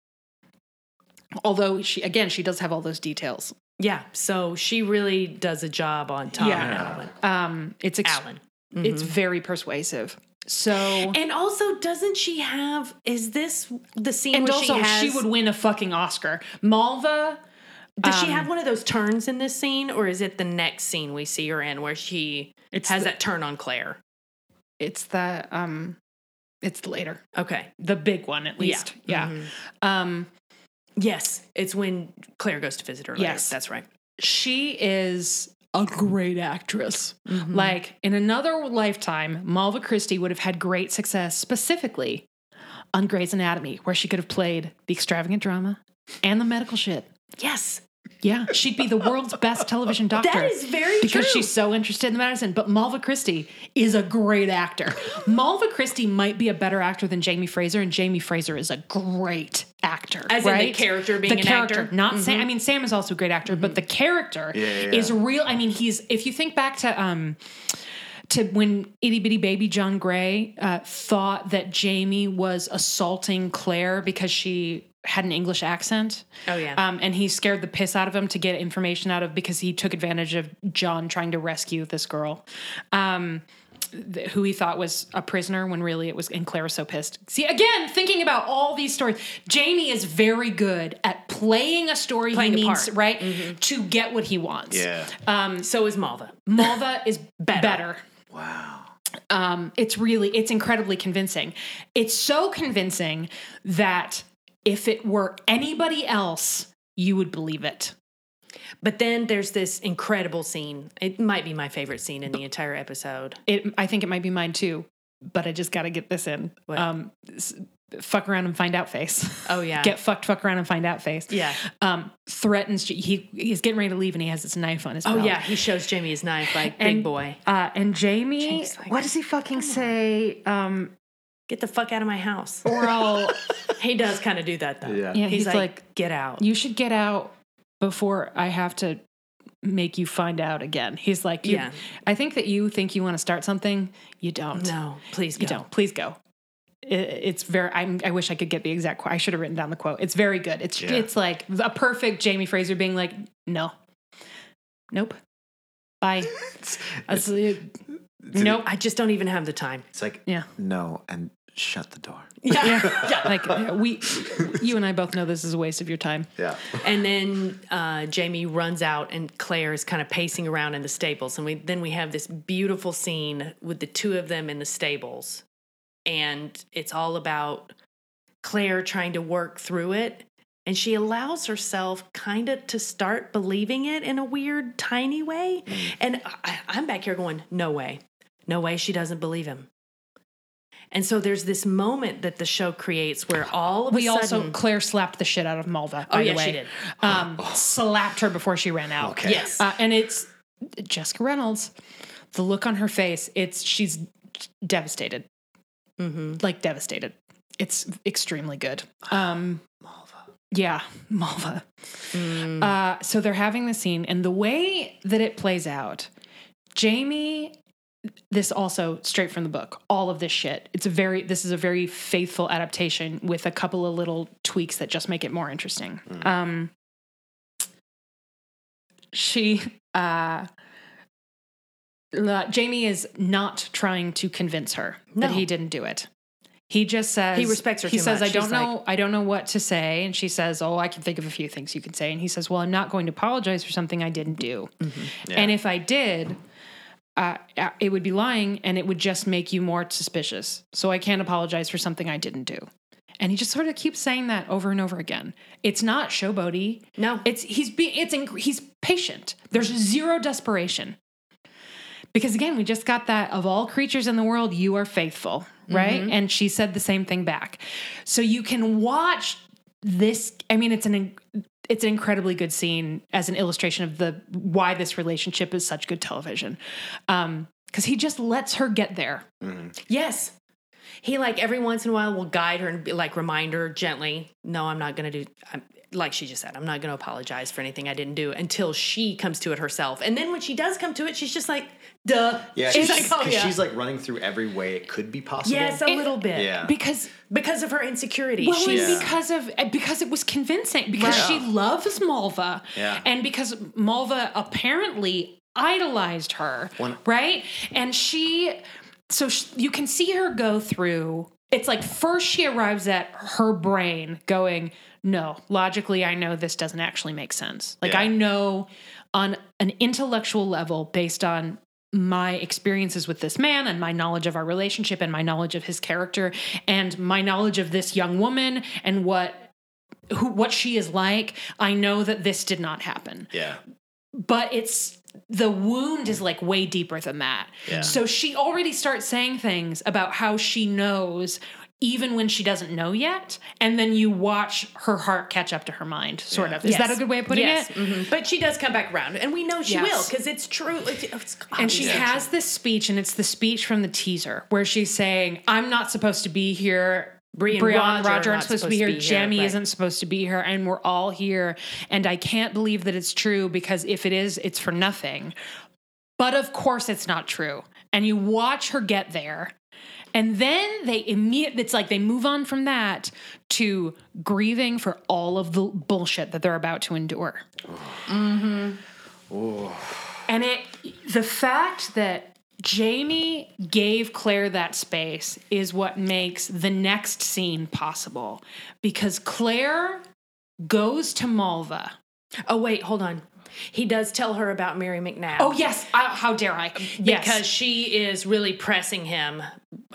although she again, she does have all those details. Yeah. So she really does a job on Tom Yeah. and Alan. Um, it's ex- Alan. it's very persuasive. So And also, doesn't she have? Is this the scene and where also she has? she would win a fucking Oscar. Malva, Does she um, have one of those turns in this scene, or is it the next scene we see her in where she It's has the- that turn on Claire? It's the um, it's the later, Okay. the big one at least. Yeah. Um, Yes, it's when Claire goes to visit her. Later. Yes. that's right. she is a great actress. Mm-hmm. Like in another lifetime, Malva Christie would have had great success specifically on Grey's Anatomy, where she could have played the extravagant drama and the medical shit. Yes, Yeah, she'd be the world's best television doctor. that is very because true. she's so interested in the medicine. But Malva Christie is a great actor. Malva Christie might be a better actor than Jamie Fraser, and Jamie Fraser is a great actor. As in the character being the an character, actor? Mm-hmm. not Sam. I mean, Sam is also a great actor, but the character Yeah, yeah, is real. I mean, he's if you think back to um to when itty bitty baby John Gray uh, thought that Jamie was assaulting Claire because she had an English accent. Oh, yeah. Um, and he scared the piss out of him to get information out of because he took advantage of John trying to rescue this girl. Um, th- who he thought was a prisoner when really it was and Claire was so pissed. See again, thinking about all these stories, Jamie is very good at playing a story Playing he needs part. right to get what he wants. Yeah. so is Malva. Malva is better. better. wow. Um, it's really it's incredibly convincing. It's so convincing that if it were anybody else, you would believe it. But then there's this incredible scene. It might be my favorite scene in the entire episode. It I think it might be mine too, but I just got to get this in. What? Um, fuck around and find out face. Oh yeah. Get fucked, fuck around and find out face. yeah. Um, threatens he he's getting ready to leave and he has this knife on his. Oh belt. yeah. He shows Jamie his knife like And- big boy. Uh, and Jamie, like, what does he fucking say? Um, Get the fuck out of my house. or I'll, he does kind of do that though. Yeah. yeah, He's, he's, like, like, get out. you should get out before I have to make you find out again. He's like, Yeah. I think that you think you want to start something. You don't. no, please You go. don't. Please go. It, it's very. I'm, I wish I could get the exact quote. I should have written down the quote. It's very good. It's Yeah. it's like a perfect Jamie Fraser being like, no, nope, bye. That's it. Nope. I just don't even have the time. It's like Yeah. no and shut the door. Yeah. yeah. Like we, you and I both know this is a waste of your time. Yeah. And then uh, Jamie runs out, and Claire is kind of pacing around in the stables. And we then we have this beautiful scene with the two of them in the stables, and it's all about Claire trying to work through it. And she allows herself kind of to start believing it in a weird, tiny way. And I, I'm back here going, no way. No way she doesn't believe him. And so there's this moment that the show creates where all of We a also. Claire slapped the shit out of Malva. Oh, yeah, the way. she did. Um, slapped her before she ran out. Okay. Yes. Uh, and it's Jessica Reynolds. The look on her face, it's she's devastated. Mm-hmm. Like devastated. It's extremely good. Um Malva. Yeah, Malva. Mm. Uh, so they're having the scene, and the way that it plays out, Jamie. This also straight from the book. All of this shit. It's a very. This is a very faithful adaptation with a couple of little tweaks that just make it more interesting. Um, she, uh, Jamie is not trying to convince her No. that he didn't do it. He just says He respects her He too says, much. "I don't He's know. I don't know what to say." And she says, "Oh, I can think of a few things you can say." And he says, "Well, I'm not going to apologize for something I didn't do. And if I did, uh, it would be lying, and it would just make you more suspicious. So I can't apologize for something I didn't do." And he just sort of keeps saying that over and over again. It's not showboaty. No. It's he's be, it's inc- he's patient. There's zero desperation. Because again, we just got that of all creatures in the world, you are faithful, right? And she said the same thing back. So you can watch this. I mean, it's an it's an incredibly good scene as an illustration of the why this relationship is such good television. Um, because he just lets her get there. Yes. He like every once in a while will guide her and be like remind her gently, no, I'm not going to do I'm, like she just said, I'm not going to apologize for anything I didn't do until she comes to it herself. And then when she does come to it, she's just like, duh. Yeah, she's she's, like, oh yeah. she's like running through every way it could be possible. yes, a little bit. Yeah. Because Because of her insecurity. well, she's Yeah. because of because it was convincing because Right. she loves Malva, Yeah. and because Malva apparently idolized her, One- right? And she, so sh you can see her go through. It's like first she arrives at her brain going, no, logically, I know this doesn't actually make sense. Like Yeah. I know on an intellectual level, based on my experiences with this man and my knowledge of our relationship and my knowledge of his character and my knowledge of this young woman and what who what she is like i know that this did not happen Yeah. but it's the wound is like way deeper than that Yeah. so she already starts saying things about how she knows even when she doesn't know yet and then you watch her heart catch up to her mind sort Yeah. of is that a good way of putting yes. it mhm. But she does come back around, and we know she Yes. will because it's true. It's, it's and she obvious. has this speech, and it's the speech from the teaser where she's saying, "I'm not supposed to be here." Bree and Brian, Roger Roger, are aren't not supposed to be here. supposed to be here, Jamie right. isn't supposed to be here, and we're all here. And I can't believe that it's true because if it is, it's for nothing. But of course, it's not true. And you watch her get there, and then they immediately, it's like they move on from that to grieving for all of the bullshit that they're about to endure. mhm. And it, the fact that Jamie gave Claire that space is what makes the next scene possible because Claire goes to Malva. Oh wait, hold on. He does tell her about Mary McNabb. Oh, yes. I, how dare I? Yes. because she is really pressing him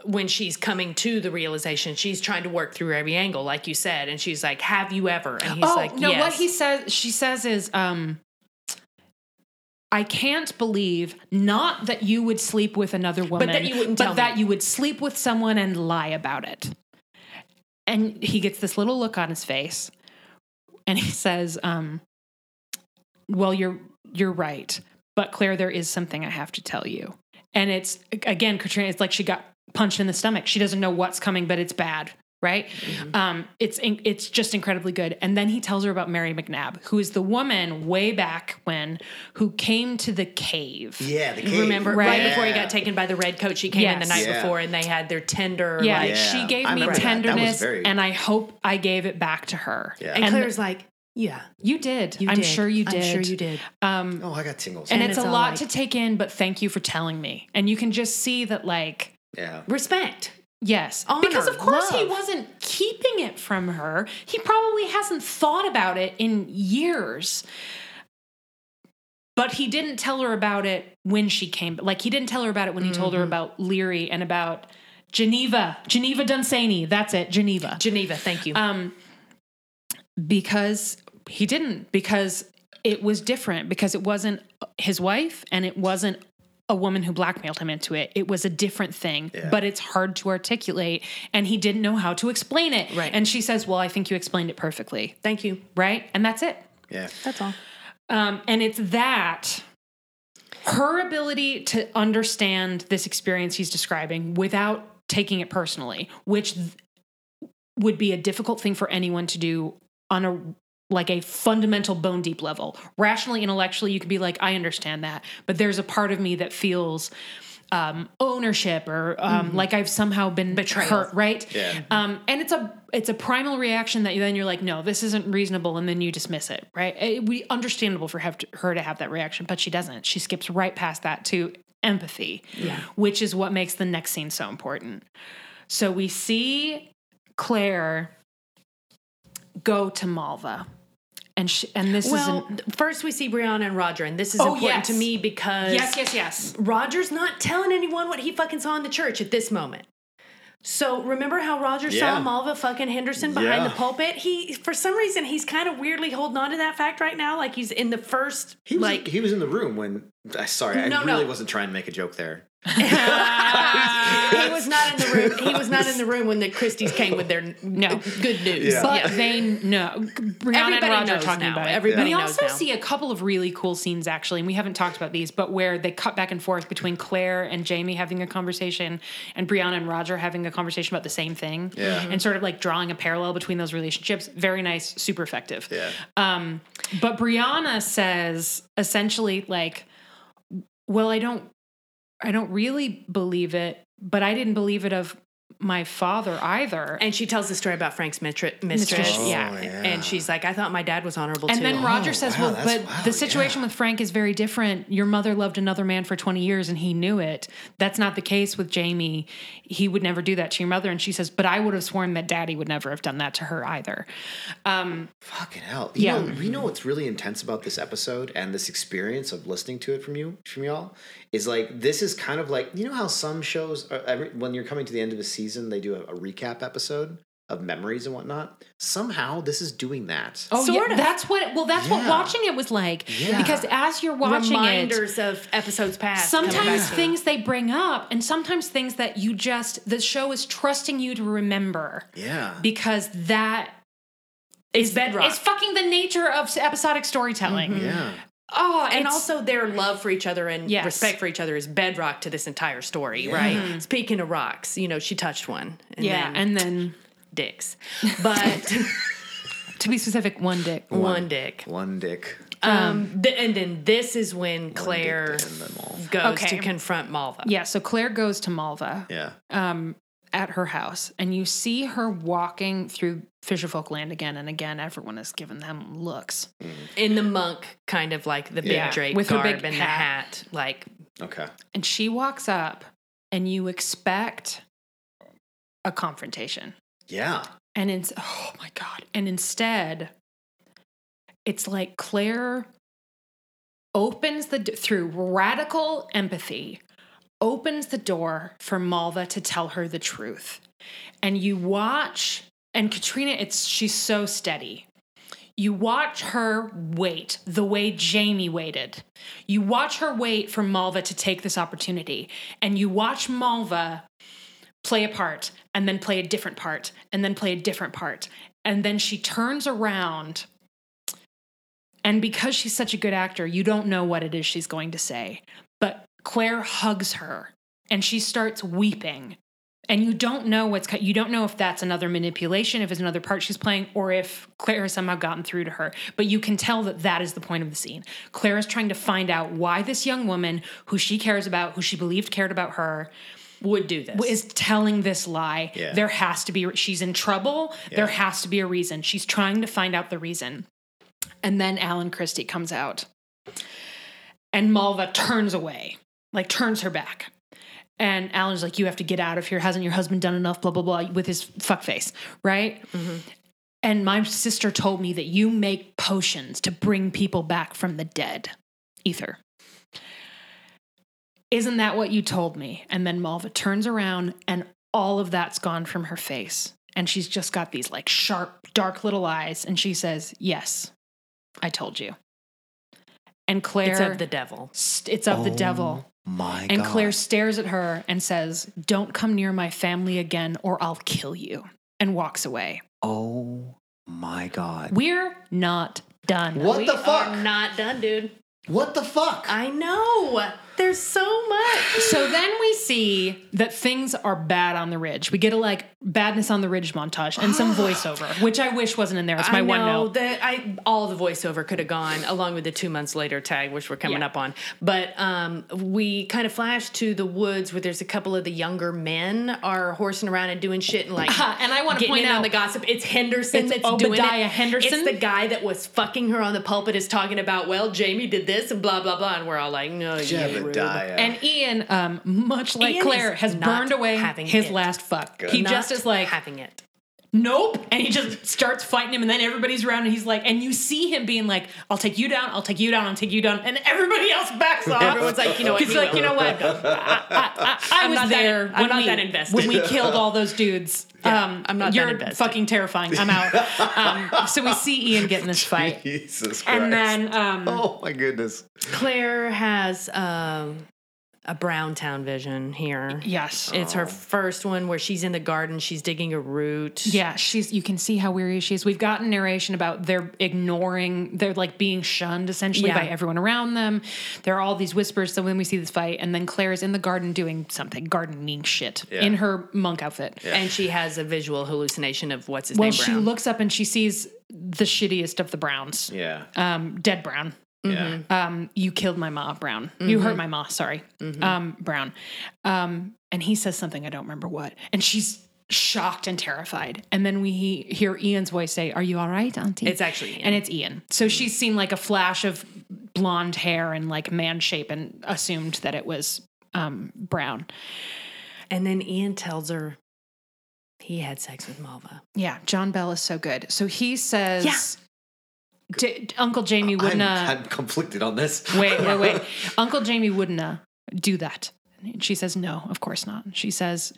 when she's coming to the realization. She's trying to work through every angle, like you said, and she's like, "Have you ever?" And he's oh like, no yes. what he says she says is um I can't believe not that you would sleep with another woman, that you wouldn't but that me. you would sleep with someone and lie about it. And he gets this little look on his face, and he says, um, "Well, you're you're right, but Claire, there is something I have to tell you." And it's again, Caitríona. It's like she got punched in the stomach. She doesn't know what's coming, but it's bad, right? Um, it's in- it's just incredibly good. And then he tells her about Mary McNabb, who is the woman way back when who came to the cave. Yeah, the cave. Remember, Right. right, before he got taken by the red coat, she came in the night Yeah. before, and they had their tender. Yeah, like, Yeah. she gave I me remember that. That tenderness, very- and I hope I gave it back to her. Yeah. and, And Claire's like, "Yeah, you did. you I'm did. sure you did. I'm sure you did." Um, Oh, I got tingles. and, And it's, it's a lot like- to take in, but thank you for telling me. And you can just see that, like, yeah. Respect. Yes. Honor, because of course he wasn't keeping it from her. He probably hasn't thought about it in years. But he didn't tell her about it when she came. Like he didn't tell her about it when he told her Mm-hmm. about Laoghaire and about Geneva. Geneva Dunsany. That's it. Geneva. Geneva, thank you. Um because he didn't because it was different because it wasn't his wife and it wasn't a woman who blackmailed him into it. It was a different thing, Yeah. but it's hard to articulate and he didn't know how to explain it. Right. And she says, "Well, I think you explained it perfectly." thank you. Right? And that's it. Yeah. That's all. Um, and it's that her ability to understand this experience he's describing without taking it personally, which th- would be a difficult thing for anyone to do on a like a fundamental bone deep level. Rationally, intellectually, you could be like, I understand that, but there's a part of me that feels um, ownership or um, like I've somehow been Betrayal. hurt, right? Yeah. Um, and it's a it's a primal reaction that you, then you're like, no, this isn't reasonable, and then you dismiss it, right? It would be understandable for have to, her to have that reaction, but she doesn't. She skips right past that to empathy, Yeah. which is what makes the next scene so important. So we see Claire go to Malva, and she, and this Well, is an, first we see Brianna and Roger, and this is Oh, important yes. to me because yes, yes, yes. Roger's not telling anyone what he fucking saw in the church at this moment. So remember how Roger Yeah. saw Malva fucking Henderson behind Yeah. the pulpit? He for some reason he's kind of weirdly holding on to that fact right now, like he's in the first He was like he was in the room when. I sorry, I really no. wasn't trying to make a joke there. He was not in the room. He was not in the room when the Christies came with their No. good news. Yeah. But they know. Brianna and Everybody Roger knows talking now. about it. Everybody we also now. see a couple of really cool scenes actually, and we haven't talked about these, but where they cut back and forth between Claire and Jamie having a conversation, and Brianna and Roger having a conversation about the same thing, Yeah. and sort of like drawing a parallel between those relationships. Very nice, super effective. Yeah. Um, but Brianna says essentially like, "Well, I don't, I don't really believe it, but I didn't believe it of my father either." And she tells the story about Frank's mitri- mistress. Mistress, Oh, yeah. yeah. And she's like, I thought my dad was honorable And too. then Roger Oh, says, wow, "Well, but wow, the situation yeah. with Frank is very different. Your mother loved another man for 20 years and he knew it. That's not the case with Jamie. He would never do that to your mother." And she says, "But I would have sworn that Daddy would never have done that to her either." Um, Fucking hell. You Yeah. Know, you know what's really intense about this episode and this experience of listening to it from you, from y'all, is like this is kind of like you know how some shows, are, every, when you're coming to the end of a season, they do a, a recap episode of memories and whatnot. Somehow, this is doing that. oh, Sort yeah, of. that's what. Well, that's what watching it was like. Yeah. Because as you're watching it, reminders of episodes past. sometimes things they bring up, and sometimes things that you just the show is trusting you to remember Yeah. because that is bedrock. It's fucking the nature of episodic storytelling. Mm-hmm. yeah. Oh, and it's- also their love for each other and Yes. respect for each other is bedrock to this entire story, Yeah. right? Speaking of rocks, you know, she touched one. And yeah, then and then dicks. But to be specific, one dick. one dick. One dick. Um, th- and then this is when Claire One dick to end them all. goes Okay. to confront Malva. Yeah, so Claire goes to Malva Yeah. um, at her house, and you see her walking through Fisherfolk Land again and again. Everyone is giving them looks. Mm. In the monk, kind of like the big Yeah. drape With her big and the hat. hat. Like, Okay. And she walks up, and you expect a confrontation. Yeah. And it's, oh my God. And instead, it's like Claire opens the, d- through radical empathy, opens the door for Malva to tell her the truth. And you watch, and Caitríona, it's, she's so steady. You watch her wait the way Jamie waited. You watch her wait for Malva to take this opportunity. And you watch Malva play a part and then play a different part and then play a different part. And then she turns around. And because she's such a good actor, you don't know what it is she's going to say. But Claire hugs her and she starts weeping. And you don't know what's you don't know if that's another manipulation, if it's another part she's playing, or if Claire has somehow gotten through to her. But you can tell that that is the point of the scene. Claire is trying to find out why this young woman, who she cares about, who she believed cared about her, would do this. is telling this lie. Yeah. There has to be, she's in trouble. There has to be a reason. She's trying to find out the reason. And then Alan Christie comes out. And Malva turns away, like turns her back. And Alan's like, You have to get out of here. Hasn't your husband done enough? Blah, blah, blah, with his fuck face, right? Mm-hmm. And my sister told me that you make potions to bring people back from the dead. Ether. Isn't that what you told me? And then Malva turns around and all of that's gone from her face. And she's just got these like sharp, dark little eyes. And she says, Yes, I told you. And Claire, it's of the devil. st- it's of the oh devil. My God. And Claire stares at her and says, Don't come near my family again or I'll kill you. And walks away. Oh my God. We're not done. What We the fuck? are not done, dude. What the fuck? I know. There's so much. So then we see that things are bad on the ridge. We get a like badness on the ridge montage and some voiceover, which I wish wasn't in there. It's my I one know note. that I all the voiceover could have gone along with the two months later tag, which we're coming Yeah. up on. But um, we kind of flash to the woods where there's a couple of the younger men are horsing around and doing shit and like. And I wanna getting point in out- on the gossip. It's Henderson It's that's doing Obadiah it. Henderson. It's the guy that was fucking her on the pulpit is talking about. Well, Jamie did this and blah blah blah, and we're all like, no, you rude. Jebediah. And Ian, um, much like Ian Claire, has burned away his it. last fuck. Good. He Not just is like, having it. Nope. And he just starts fighting him, and then everybody's around, and he's like, and you see him being like, I'll take you down, I'll take you down, I'll take you down. And everybody else backs off. Everyone's like, you know what, He's like, you know what? I, I, I, I was not that- there I'm when not we, that invested. when we killed all those dudes. Yeah, um, I'm not You're invested. fucking terrifying. I'm out. Um, so we see Ian get in this fight. Jesus Christ. And then um, oh my goodness. Claire has um, a Browntown vision here. Yes. It's her first one where she's in the garden, she's digging a root. Yeah, she's. You can see how weary she is. We've gotten narration about they're ignoring. They're like being shunned essentially Yeah. by everyone around them. There are all these whispers. So when we see this fight, and then Claire is in the garden doing something gardening shit Yeah. in her monk outfit. And she has a visual hallucination of what's his Well, name. she Brown. looks up and she sees the shittiest of the Browns. Yeah. Um, dead Brown. Yeah. um, you killed my ma, Brown. You hurt my ma, sorry, um, Brown. Um, and he says something, I don't remember what. And she's shocked and terrified. And then we he- hear Ian's voice say, Are you all right, Auntie? It's actually Ian. And it's Ian. So she's seen like a flash of blonde hair and like man shape and assumed that it was um, Brown. and then Ian tells her he had sex with Malva. Yeah, John Bell is so good. So he says, Yeah. D- Uncle Jamie wouldn't. I'm, I'm conflicted on this. wait, wait, wait. Uncle Jamie wouldn't uh, do that. And she says, no, of course not. She says,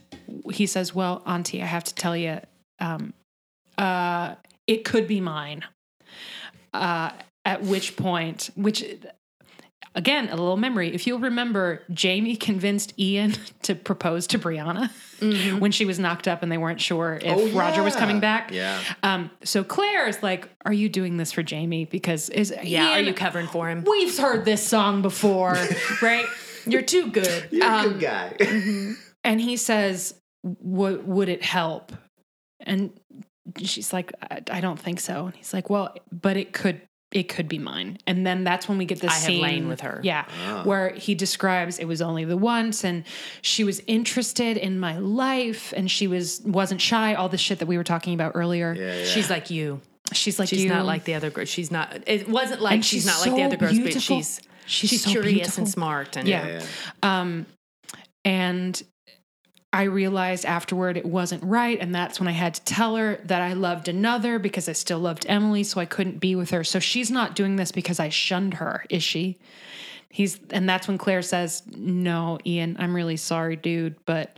he says, well, Auntie, I have to tell you, um, uh, it could be mine. Uh, at which point, which again, a little memory. If you'll remember, Jamie convinced Ian to propose to Brianna when she was knocked up and they weren't sure if Oh, Roger was coming back. Yeah. Um, so Claire is like, "Are you doing this for Jamie? Because is Yeah, are you covering for him? We've heard this song before, right? You're too good." You're a Um, good guy. and he says, "Would would it help?" And she's like, I, "I don't think so." And he's like, "Well, but it could." It could be mine, and then that's when we get this I have scene lain with her. Yeah, Ah. where he describes it was only the once, and she was interested in my life, and she was wasn't shy. All the shit that we were talking about earlier. yeah, yeah. She's like you. She's like She's you. not like the other girls. She's not. It wasn't like she's, she's not like the other girls, but she's She's she's, so curious beautiful. and smart. And Yeah. yeah, yeah. Um, and I realized afterward it wasn't right. And that's when I had to tell her that I loved another because I still loved Emily. So I couldn't be with her. So she's not doing this because I shunned her, is she? He's, and that's when Claire says, No, Ian, I'm really sorry, dude, but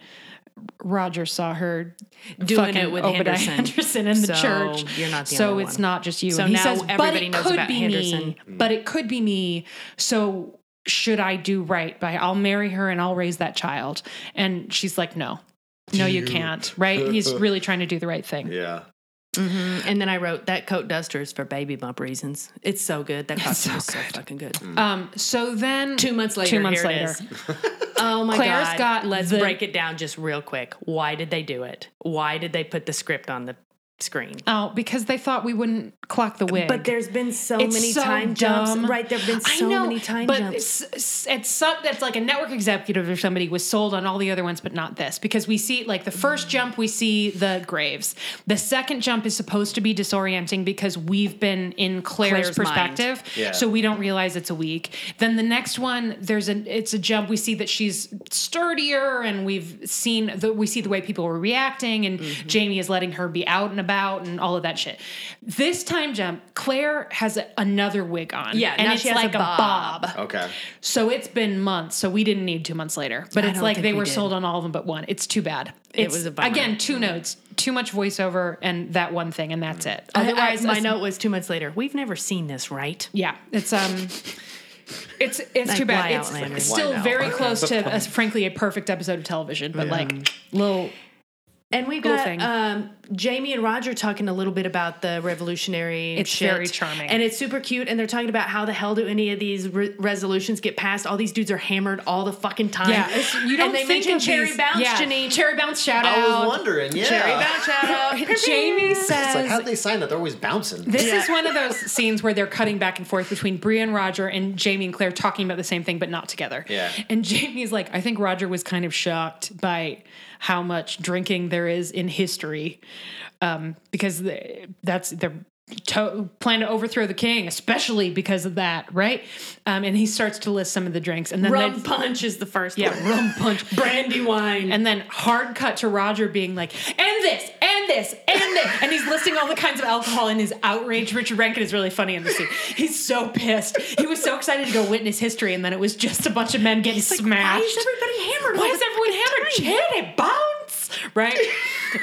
Roger saw her Doing fucking it with Obadiah Henderson. Henderson in the So church. you're not the so it's one. not just you. So And he now says, everybody knows about Henderson. me. But it could be me. So should I do right by I'll marry her and I'll raise that child? And she's like, no. No, you can't. Right? He's really trying to do the right thing. Yeah. Mhm. And then I wrote that coat duster is for baby bump reasons. It's so good. That costume so is so good. fucking good. Um, so then Two months later, Two months here later. it is. Oh my Claire's god! got Let's the- break it down just real quick. Why did they do it? Why did they put the script on the screen? Oh, because they thought we wouldn't clock the wig. But there's been so It's many so time dumb. jumps. Right, there've been I so know, many time but jumps. It's, it's- it's some that's like a network executive or somebody was sold on all the other ones, but not this because we see like the first jump we see the graves. The second jump is supposed to be disorienting because we've been in Claire's, Claire's perspective, Yeah. so we don't realize it's a week. Then the next one, there's an it's a jump. We see that she's sturdier, and we've seen the we see the way people were reacting, and Mm-hmm. Jamie is letting her be out and about, and all of that shit. This time jump, Claire has a, another wig on, Yeah, and now it's she has like a a bob. bob. Okay. So it's been months, so we didn't need two months later. But I it's like they we were did. sold on all of them but one. It's too bad. It's, was a bummer. again two notes, too much voiceover, and that one thing, and that's it. Otherwise, I- I- my note was two months later. We've never seen this, right? yeah, it's um, it's it's Like, too bad. why It's still very close to, a, frankly, a perfect episode of television, but like little. And we've got Goofing. um, Jamie and Roger talking a little bit about the revolutionary. It's shit. very charming. and it's super cute. And they're talking about how the hell do any of these re- resolutions get passed? All these dudes are hammered all the fucking time. Yeah, it's, you don't and they think mention of Cherry these- Bounce, yeah, Janine. Cherry Bounce shout out. I out. was wondering. Yeah. Cherry Bounce shout out. Jamie says It's like how'd they sign that? They're always bouncing. This Yeah. is one of those scenes where they're cutting back and forth between Bria and Roger and Jamie and Claire talking about the same thing but not together. Yeah. And Jamie's like, I think Roger was kind of shocked by how much drinking there is in history, um, because that's they're. To, plan to overthrow the king, especially because of that, right? Um, and he starts to list some of the drinks, and then Rum punch is the first yeah, one. rum punch, Brandy wine. and then hard cut to Roger being like, and this, and this, and this. And he's listing all the kinds of alcohol in his outrage. Richard Rankin is really funny in the scene. He's so pissed. He was so excited to go witness history, and then it was just a bunch of men getting smashed. Why is everybody hammered? Why is everyone hammered? time? Right?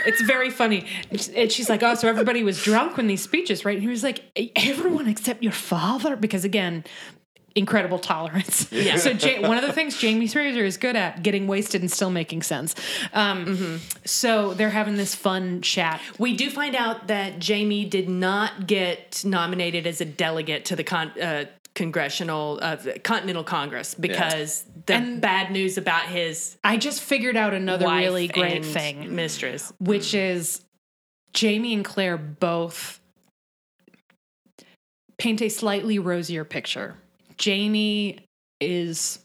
it's very funny. And she's like, oh, so everybody was drunk when these speeches, right? And he was like, everyone except your father, because again, incredible tolerance. Yeah. So ja- one of the things Jamie Fraser is good at getting wasted and still making sense. Um, Mm-hmm. So they're having this fun chat. We do find out that Jamie did not get nominated as a delegate to the con- uh, congressional uh, Continental Congress because the And- bad news about his I just figured out another really great thing, mistress. which is Jamie and Claire both paint a slightly rosier picture. Jamie is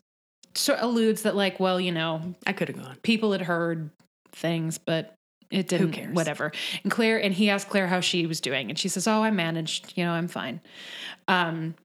so alludes that like, well, you know, I could have gone. people had heard things, but it didn't. Who cares? Whatever. And Claire and he asked Claire how she was doing, and she says, "Oh, I managed. You know, I'm fine." Um,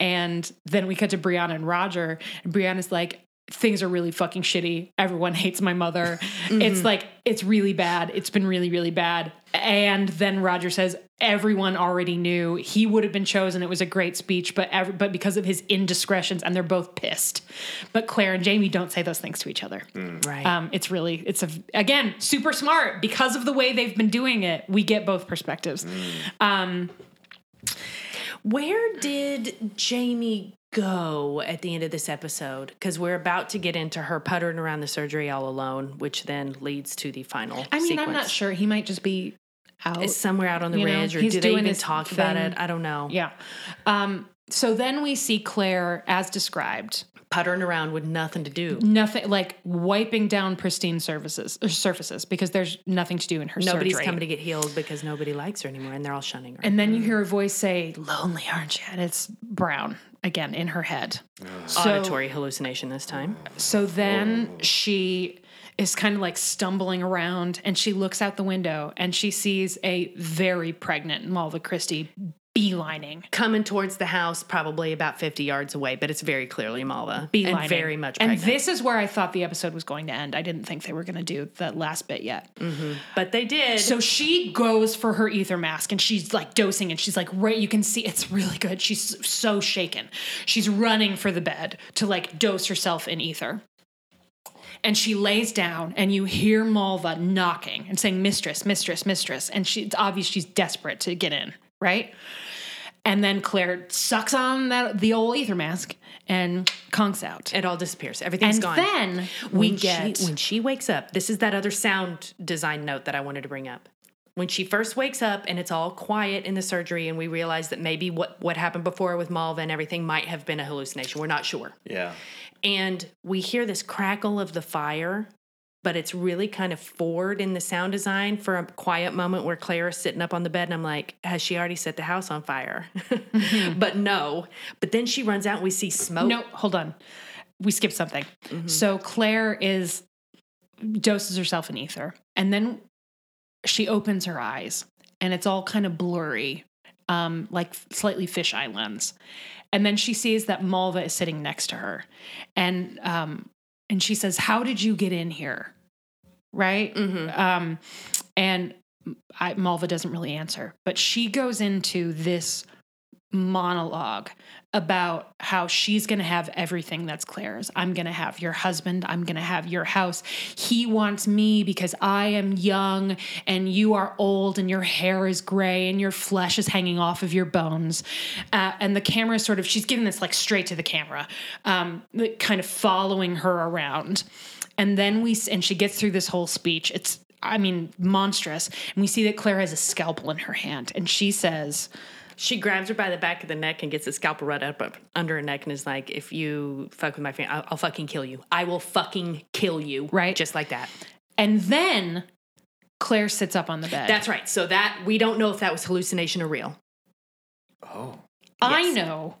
and then we cut to Brianna and Roger, and Brianna's like. Things are really fucking shitty. Everyone hates my mother. It's like, it's really bad. It's been really, really bad. And then Roger says, everyone already knew he would have been chosen. It was a great speech, but every, but because of his indiscretions, and they're both pissed. But Claire and Jamie don't say those things to each other. Right. Um, it's really, it's a, again, super smart because of the way they've been doing it. We get both perspectives. Um, Where did Jamie go at the end of this episode? Because we're about to get into her puttering around the surgery all alone, which then leads to the final. I mean, sequence. I'm not sure. He might just be out. It's somewhere out on the You know, ridge, or he's do they doing even talk about it? I don't know. yeah. Um, so then we see Claire as described, Puttering around with nothing to do. nothing like wiping down pristine surfaces or surfaces because there's nothing to do in her Nobody's surgery. coming to get healed because nobody likes her anymore, and they're all shunning her. and then you hear a voice say, "Lonely, aren't you?" And it's Brown again in her head. So- Auditory hallucination this time. So then she is kind of like stumbling around and she looks out the window and she sees a very pregnant Malva Christie beelining. Coming towards the house, probably about 50 yards away, but it's very clearly Malva. Beelining. And very much And this is where I thought the episode was going to end. I didn't think they were going to do that last bit yet. Mm-hmm. but they did. So she goes for her ether mask and she's like dosing and she's like right you can see it's really good. She's so shaken. She's running for the bed to like dose herself in ether. And she lays down and you hear Malva knocking and saying mistress, mistress, mistress and she it's obvious she's desperate to get in, right? And then Claire sucks on that the old ether mask and conks out. it all disappears. Everything's And gone. And then we when get she, when she wakes up this is that other sound design note that i wanted to bring up when she first wakes up and it's all quiet in the surgery and we realize that maybe what, what happened before with malva and everything might have been a hallucination we're not sure Yeah. and we hear this crackle of the fire but it's really kind of forward in the sound design for a quiet moment where Claire is sitting up on the bed and I'm like, has she already set the house on fire? but no. But then she runs out and we see smoke. No, hold on. We skipped something. So Claire is doses herself in ether, and then she opens her eyes, and it's all kind of blurry, um, like slightly fisheye lens. And then she sees that Malva is sitting next to her, and um, and she says, "How did you get in here?" Right? Um, and I, Malva doesn't really answer, but she goes into this monologue about how she's going to have everything that's Claire's. I'm going to have your husband. I'm going to have your house. He wants me because I am young and you are old and your hair is gray and your flesh is hanging off of your bones. Uh, and the camera sort of, she's giving this like straight to the camera, um, kind of following her around. And then we, and she gets through this whole speech. It's, I mean, monstrous. And we see that Claire has a scalpel in her hand and she says, She grabs her by the back of the neck and gets the scalpel right up, up under her neck and is like, if you fuck with my family, I'll, I'll fucking kill you. I will fucking kill you. Right. Just like that. And then Claire sits up on the bed. That's right. So that, we don't know if that was hallucination or real. Oh. I yes. know.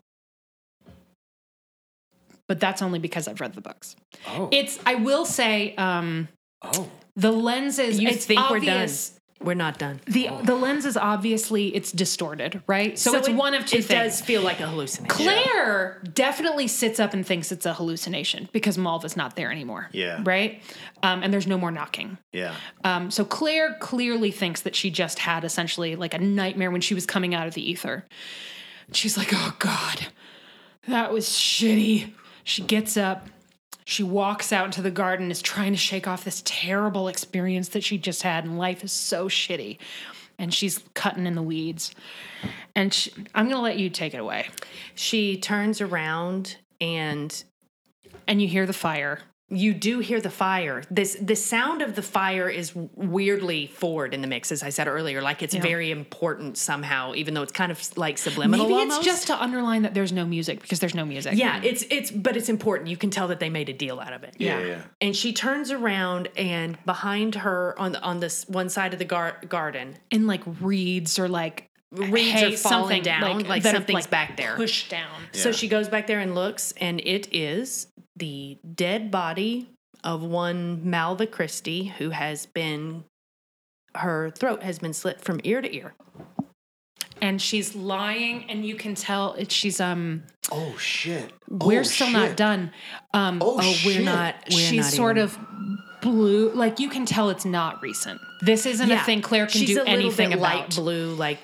But that's only because I've read the books. Oh. It's I will say um oh. the lenses. You it's think we're obvious- done. We're not done. The the lens is obviously it's distorted, right? So, it's it- one of two It things. does feel like a hallucination. Claire definitely sits up and thinks it's a hallucination because Malva's not there anymore. Yeah. Right? Um, and there's no more knocking. Yeah. Um, so Claire clearly thinks that she just had essentially like a nightmare when she was coming out of the ether. She's like, oh God, that was shitty. She gets up, she walks out into the garden, is trying to shake off this terrible experience that she just had, and life is so shitty. and she's cutting in the weeds. And she, I'm going to let you take it away. She turns around and And you hear the fire. You do hear the fire. This the sound of the fire is weirdly forward in the mix, as I said earlier. Like it's very important somehow, even though it's kind of like subliminal. Maybe almost. it's just to underline that there's no music because there's no music. yeah. It's it's but it's important. You can tell that they made a deal out of it. Yeah, yeah. And she turns around, and behind her on the, on this one side of the gar- garden, in like reeds or like Reeds hay, are falling something, down, like that have, something's back there. pushed down. So she goes back there and looks, and it is the dead body of one Malva Christie, who has been her throat has been slit from ear to ear. and she's lying and you can tell it, she's um Oh shit. we're Oh, still shit. not done um Oh, we're shit. not. We're she's not sort even- of blue like you can tell it's not recent this isn't a thing claire can she's do a anything bit about light blue, like.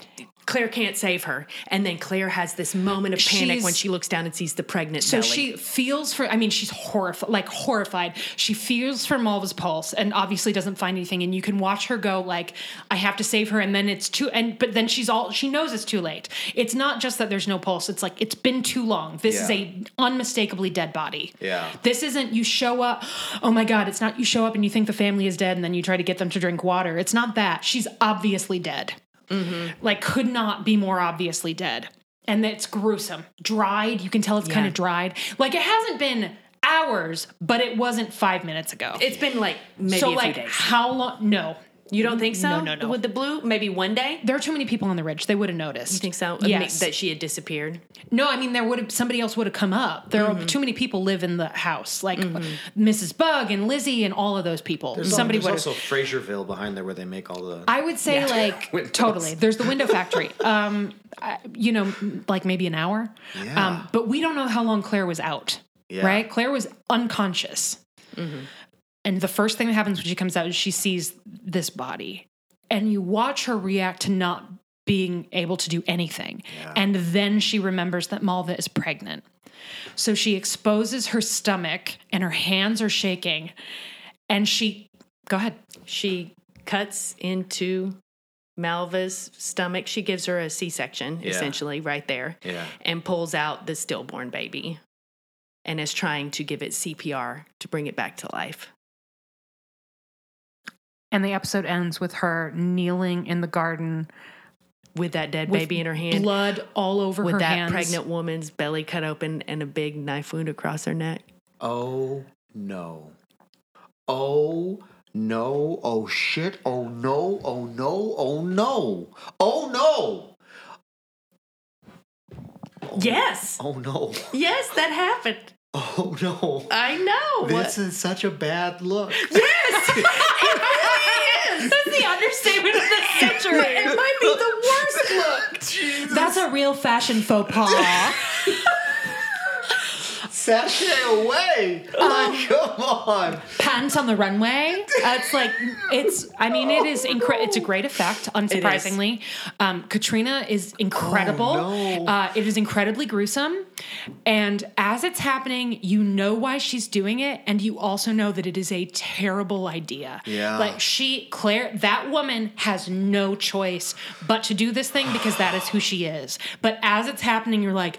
Claire can't save her, and then Claire has this moment of panic She's- when she looks down and sees the pregnant so belly. she feels for i mean she's horrified like horrified. She feels for malva's pulse and obviously doesn't find anything. And you can watch her go like i have to save her and then it's too and but then she's all she knows it's too late. It's not just that there's no pulse. It's like it's been too long. This is a unmistakably dead body. Yeah. this isn't you show up oh my god it's not you show up and you think the family is dead and then you try to get them to drink water. It's not that. She's obviously dead Mm-hmm. like could not be more obviously dead. And it's gruesome. Dried you can tell it's kind of dried. Like it hasn't been hours but it wasn't five minutes ago. It's been like maybe so a like few days. how long no You don't think so? No, no, no. With the blue, maybe one day. there are too many people on the ridge they would have noticed You think so? yes That she had disappeared. no i mean there would have somebody else would have come up there Mm-hmm. are too many people live in the house like mrs bug and lizzie and all of those people There's somebody al- would there's have also Fraserville behind there where they make all the. I would say like totally. There's the window factory. Um, I, you know, like maybe an hour. Yeah. Um, but we don't know how long Claire was out. Yeah. Right? Claire was unconscious. And the first thing that happens when she comes out is she sees this body, and you watch her react to not being able to do anything. And then she remembers that Malva is pregnant. So she exposes her stomach, and her hands are shaking. And she, go ahead. She cuts into Malva's stomach. She gives her a C section, Yeah. essentially, right there, Yeah. and pulls out the stillborn baby and is trying to give it CPR to bring it back to life. And the episode ends with her kneeling in the garden With that dead with baby in her hand, blood all over with her that hands. pregnant woman's belly cut open and a big knife wound across her neck. Oh no. Oh no. Oh shit. Oh no. Oh no. Oh no. Oh no. Yes, Oh no. yes, that happened. Oh no. I know. This is such a bad look. Yes, it really is. That's the understatement of the century. It might be the worst look. Jesus. That's a real fashion faux pas. Sashay away. Oh, come on. Pants on the runway. Uh, it's like it's. I mean, it is incredible. It's a great effect. Unsurprisingly, um, Caitríona is incredible. Oh, no. uh, it is incredibly gruesome, and as it's happening, you know why she's doing it, and you also know that it is a terrible idea. Yeah. like she, Claire, that woman has no choice but to do this thing because that is who she is. But as it's happening, you're like,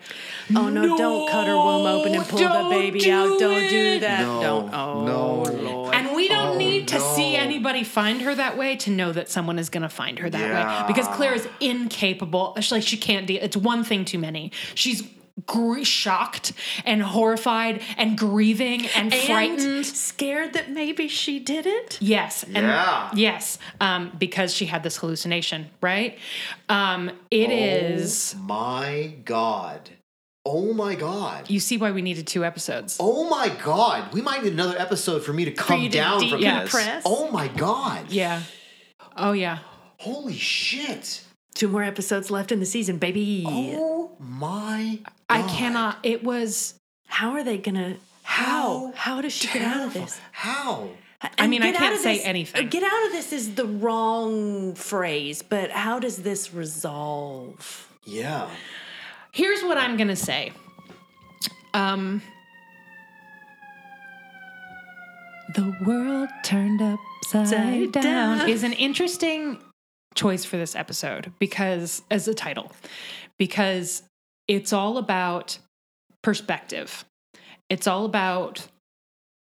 Oh no, don't cut her womb open and pull the don't baby do out. Don't it. do that. No, don't. Oh no. Lord. And we don't Oh, need to see anybody find her that way to know that someone is going to find her that Yeah. way because Claire is incapable. She's like she can't deal. It's one thing too many. She's gr- shocked and horrified and grieving and, and frightened. scared that maybe she did it. Yes. And Yeah. Yes. Um, because she had this hallucination, right? Um, it is. Oh my god. Oh my god. You see why we needed two episodes. Oh my god. We might need another episode for me to come you to down from this. decompress? Oh my god. Yeah. Oh yeah. Holy shit. Two more episodes left in the season, baby. Oh my I cannot. It was. How are they gonna? How? How does she get out of this? How? I mean, I can't say this- anything. Get out of this is the wrong phrase, but how does this resolve? Yeah. Here's what I'm gonna say. Um, the world turned upside Upside down down. is an interesting choice for this episode because, as a title, because it's all about perspective. It's all about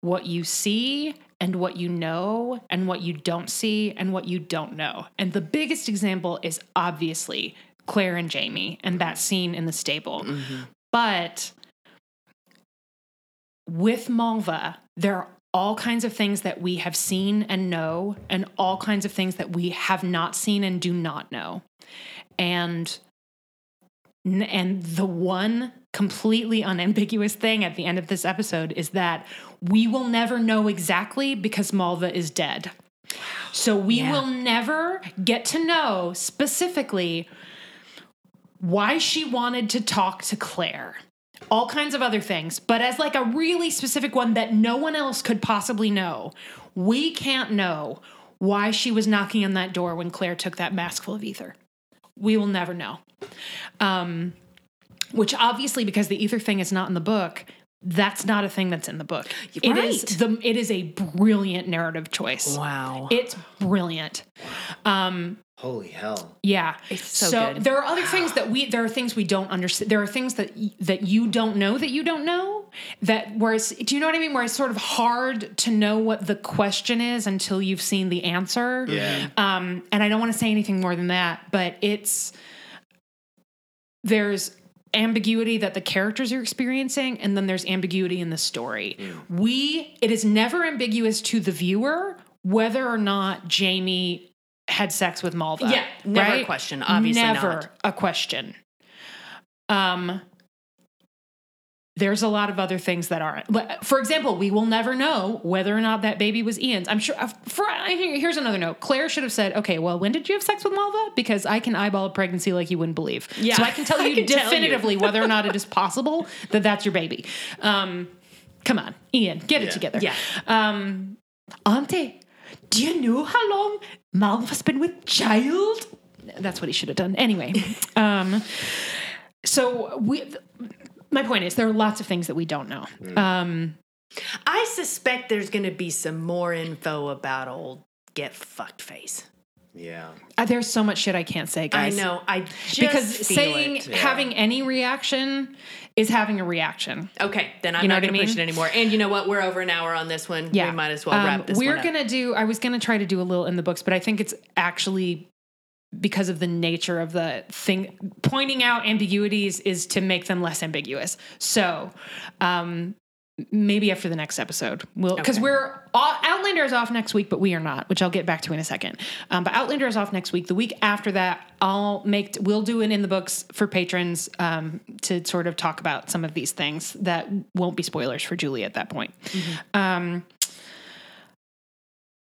what you see and what you know and what you don't see and what you don't know. And the biggest example is obviously Claire and Jamie and that mm-hmm. scene in the stable. Mm-hmm. But with Malva, there are all kinds of things that we have seen and know, and all kinds of things that we have not seen and do not know. And and the one completely unambiguous thing at the end of this episode is that we will never know exactly because Malva is dead. So we Yeah. will never get to know specifically why she wanted to talk to Claire. All kinds of other things, but as like a really specific one that no one else could possibly know. We can't know why she was knocking on that door when Claire took that mask full of ether. We will never know. Um, which obviously, because the ether thing is not in the book, that's not a thing that's in the book. It is the it is a brilliant narrative choice. Wow. It's brilliant. Um, Holy hell. yeah. It's so good. there are other things that we there are things we don't understand. There are things that that you don't know that you don't know that whereas do you know what I mean where it's sort of hard to know what the question is until you've seen the answer. Yeah. Um and I don't want to say anything more than that, but it's there's ambiguity that the characters are experiencing and then there's ambiguity in the story. We it is never ambiguous to the viewer whether or not Jamie had sex with Malva. Yeah, never a question. Obviously never not. a question. Um there's a lot of other things that aren't. But, For example, we will never know whether or not that baby was Ian's. I'm sure. uh, For here's another note. Claire should have said, "Okay, well, when did you have sex with Malva? Because I can eyeball a pregnancy like you wouldn't believe. Yeah, so I can tell you can tell you. definitively whether or not it is possible that that's your baby. Um, come on, Ian, get it together. Yeah. Um, Auntie, do you know how long Malva's been with child? That's what he should have done. Anyway, um, so we. My point is, there are lots of things that we don't know. Um, I suspect there's going to be some more info about old get fucked face. Yeah. uh, there's so much shit I can't say, guys. I know. I just because feel saying it. Yeah. having any reaction is having a reaction. Okay, then I'm You know not going to push it anymore. And you know what? We're over an hour on this one. Yeah, We might as well Um, wrap this We're one up. gonna do. I was gonna try to do a little in the books, but I think it's actually because of the nature of the thing. Pointing out ambiguities is to make them less ambiguous. So. um Maybe after the next episode, we'll because Okay. we're all, Outlander is off next week, but we are not, which I'll get back to in a second. Um, but Outlander is off next week. The week after that, I'll make we'll do it in the books for patrons um, to sort of talk about some of these things that won't be spoilers for Julie at that point. Um,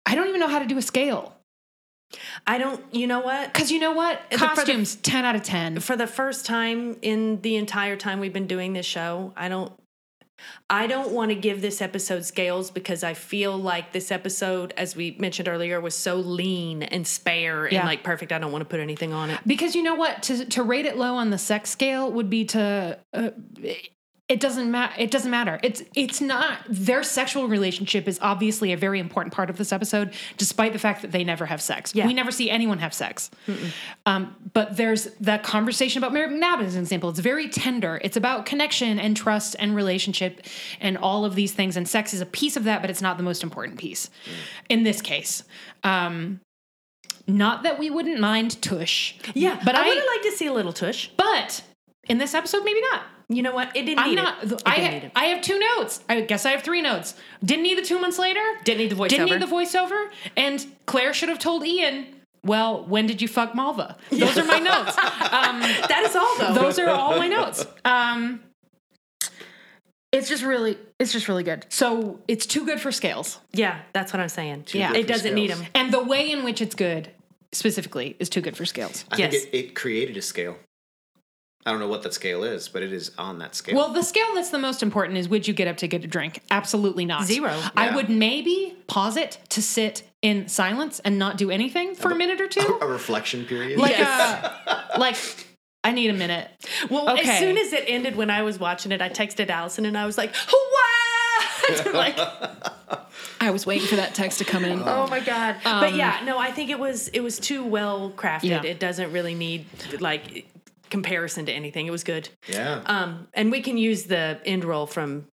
I don't even know how to do a scale. I don't, you know what? Because you know what? For the- Costumes, 10 out of 10. For the first time in the entire time we've been doing this show, I don't. I don't want to give this episode scales because I feel like this episode, as we mentioned earlier, was so lean and spare Yeah. and like perfect. I don't want to put anything on it. Because you know what? To, to rate it low on the sex scale would be to. Uh, it doesn't matter. It doesn't matter. It's it's not their sexual relationship is obviously a very important part of this episode, despite the fact that they never have sex. Yeah. We never see anyone have sex. Um, but there's that conversation about Mary MacNab as an example. It's very tender. It's about connection and trust and relationship and all of these things. And sex is a piece of that, but it's not the most important piece in this case. Um, not that we wouldn't mind tush. Yeah, but I, I, would have liked to see a little tush. but in this episode, maybe not. You know what? It didn't I'm need not. it. It I didn't ha- need it. I have two notes. I guess I have three notes. Didn't need the two months later. Didn't need the voiceover. Didn't need the voiceover. And Claire should have told Ian. Well, when did you fuck Malva? Those are my notes. Um, that is all though. those are all my notes. Um, it's just really, it's just really good. So it's too good for scales, yeah, that's what I'm saying. Yeah. it doesn't need them. and the way in which it's good, specifically, is too good for scales. I Yes. think it, it created a scale. I don't know what that scale is, but it is on that scale. Well, the scale that's the most important is would you get up to get a drink? Absolutely not. Zero. I would maybe pause it to sit in silence and not do anything for a minute or two. a reflection period. Like, Yes. uh, like I need a minute. Well, Okay. as soon as it ended, when I was watching it, I texted Allison and I was like, "Wow!" like, I was waiting for that text to come in. Oh my god! but yeah, no, I think it was it was too well crafted. Yeah. It doesn't really need like comparison to anything. It was good. Yeah. Um, and we can use the end roll from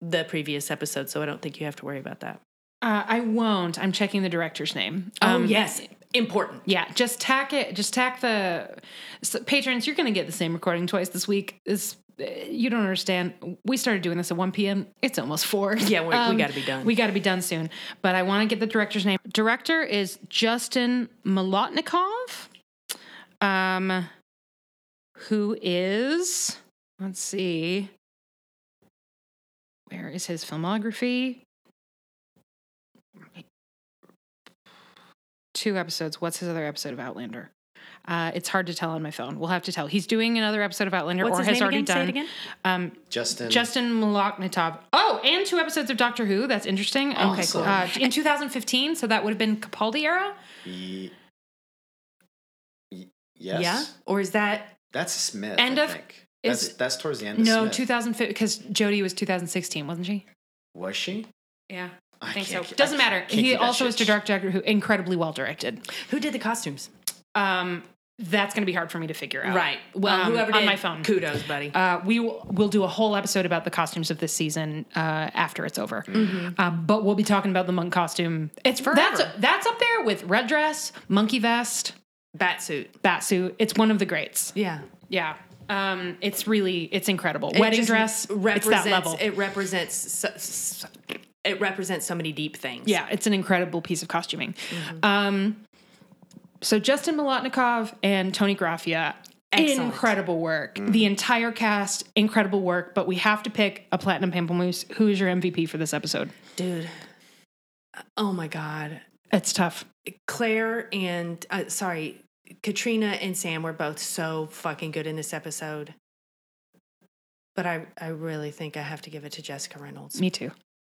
the previous episode, so I don't think you have to worry about that. Uh, I won't. I'm checking the director's name. Oh Um, yes, important. Yeah, just tack it. Just tack the so, patrons. You're going to get the same recording twice this week. Is you don't understand. We started doing this at 1 p.m. It's almost four. Yeah, we- we gotta be done. We got to be done soon. But I want to get the director's name. Director is Justin Molotnikov. Um, who is? Let's see. Where is his filmography? Two episodes. What's his other episode of Outlander? Uh, it's hard to tell on my phone. We'll have to tell. He's doing another episode of Outlander, What's or his has name already again? Say it done. again? Um, Justin. Justin Molotnikov. Oh, and two episodes of Doctor Who. That's interesting. Okay, Awesome. cool. Uh, in 2015, so that would have been Capaldi era. Ye- ye- yes. Yeah, or is that That's Smith. End I of- think. That's is- that's towards the end. Of No, Smith. 2015 because Jodie was 2016, wasn't she? Was she? Yeah, I I think so. can't keep- Doesn't I matter. He also was to shit. direct Doctor Who, incredibly well directed. who did the costumes? Um, that's going to be hard for me to figure out. Right. Well, Um, whoever on my phone. kudos, buddy. Uh, we will we'll do a whole episode about the costumes of this season uh, after it's over. Um, but we'll be talking about the monk costume. It's forever. That's that's up there with red dress, monkey vest, Batsuit. bat suit. It's one of the greats. Yeah. Yeah. Um, it's really it's incredible. It Wedding dress. It's represents. that level. It represents. It represents so many deep things. yeah, it's an incredible piece of costuming. Um, so Justin Molotnikov and Toni Graffia. Excellent. Incredible work. The entire cast, incredible work. But we have to pick a platinum pamplemousse. Who is your MVP for this episode? dude. Oh my god, It's tough. Claire and uh, sorry, Caitríona and Sam were both so fucking good in this episode. But I, I really think I have to give it to Jessica Reynolds. Me too.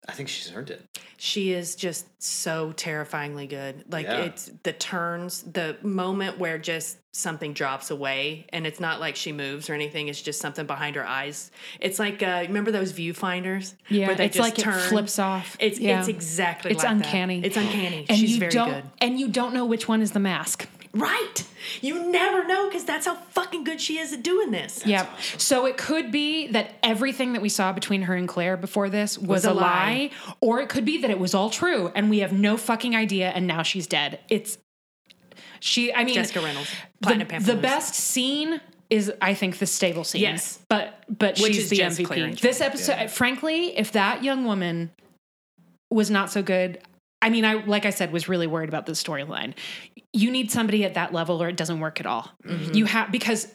I think she's earned it. She is just so terrifyingly good. Like Yeah. it's the turns, the moment where just something drops away, and it's not like she moves or anything. It's just something behind her eyes. It's like uh, remember those viewfinders? Yeah, where they it's just like turn? it flips off. It's yeah. it's exactly It's like that. uncanny. It's uncanny. and She's you very don't, good. And you don't know which one is the mask. Right. You never know because that's how fucking good she is at doing this. Yeah. So it could be that everything that we saw between her and Claire before this was, a a, lie. lie. or it could be that it was all true and we have no fucking idea and now she's dead. It's she I mean Jessica Reynolds. Planet the, Platinum the best scene is I think the stable scene. Yes. But but Which she's is the just MVP. and This episode frankly, if that young woman was not so good, I mean, I like I said, was really worried about the storyline. You need somebody at that level, or it doesn't work at all. Mm-hmm. You have because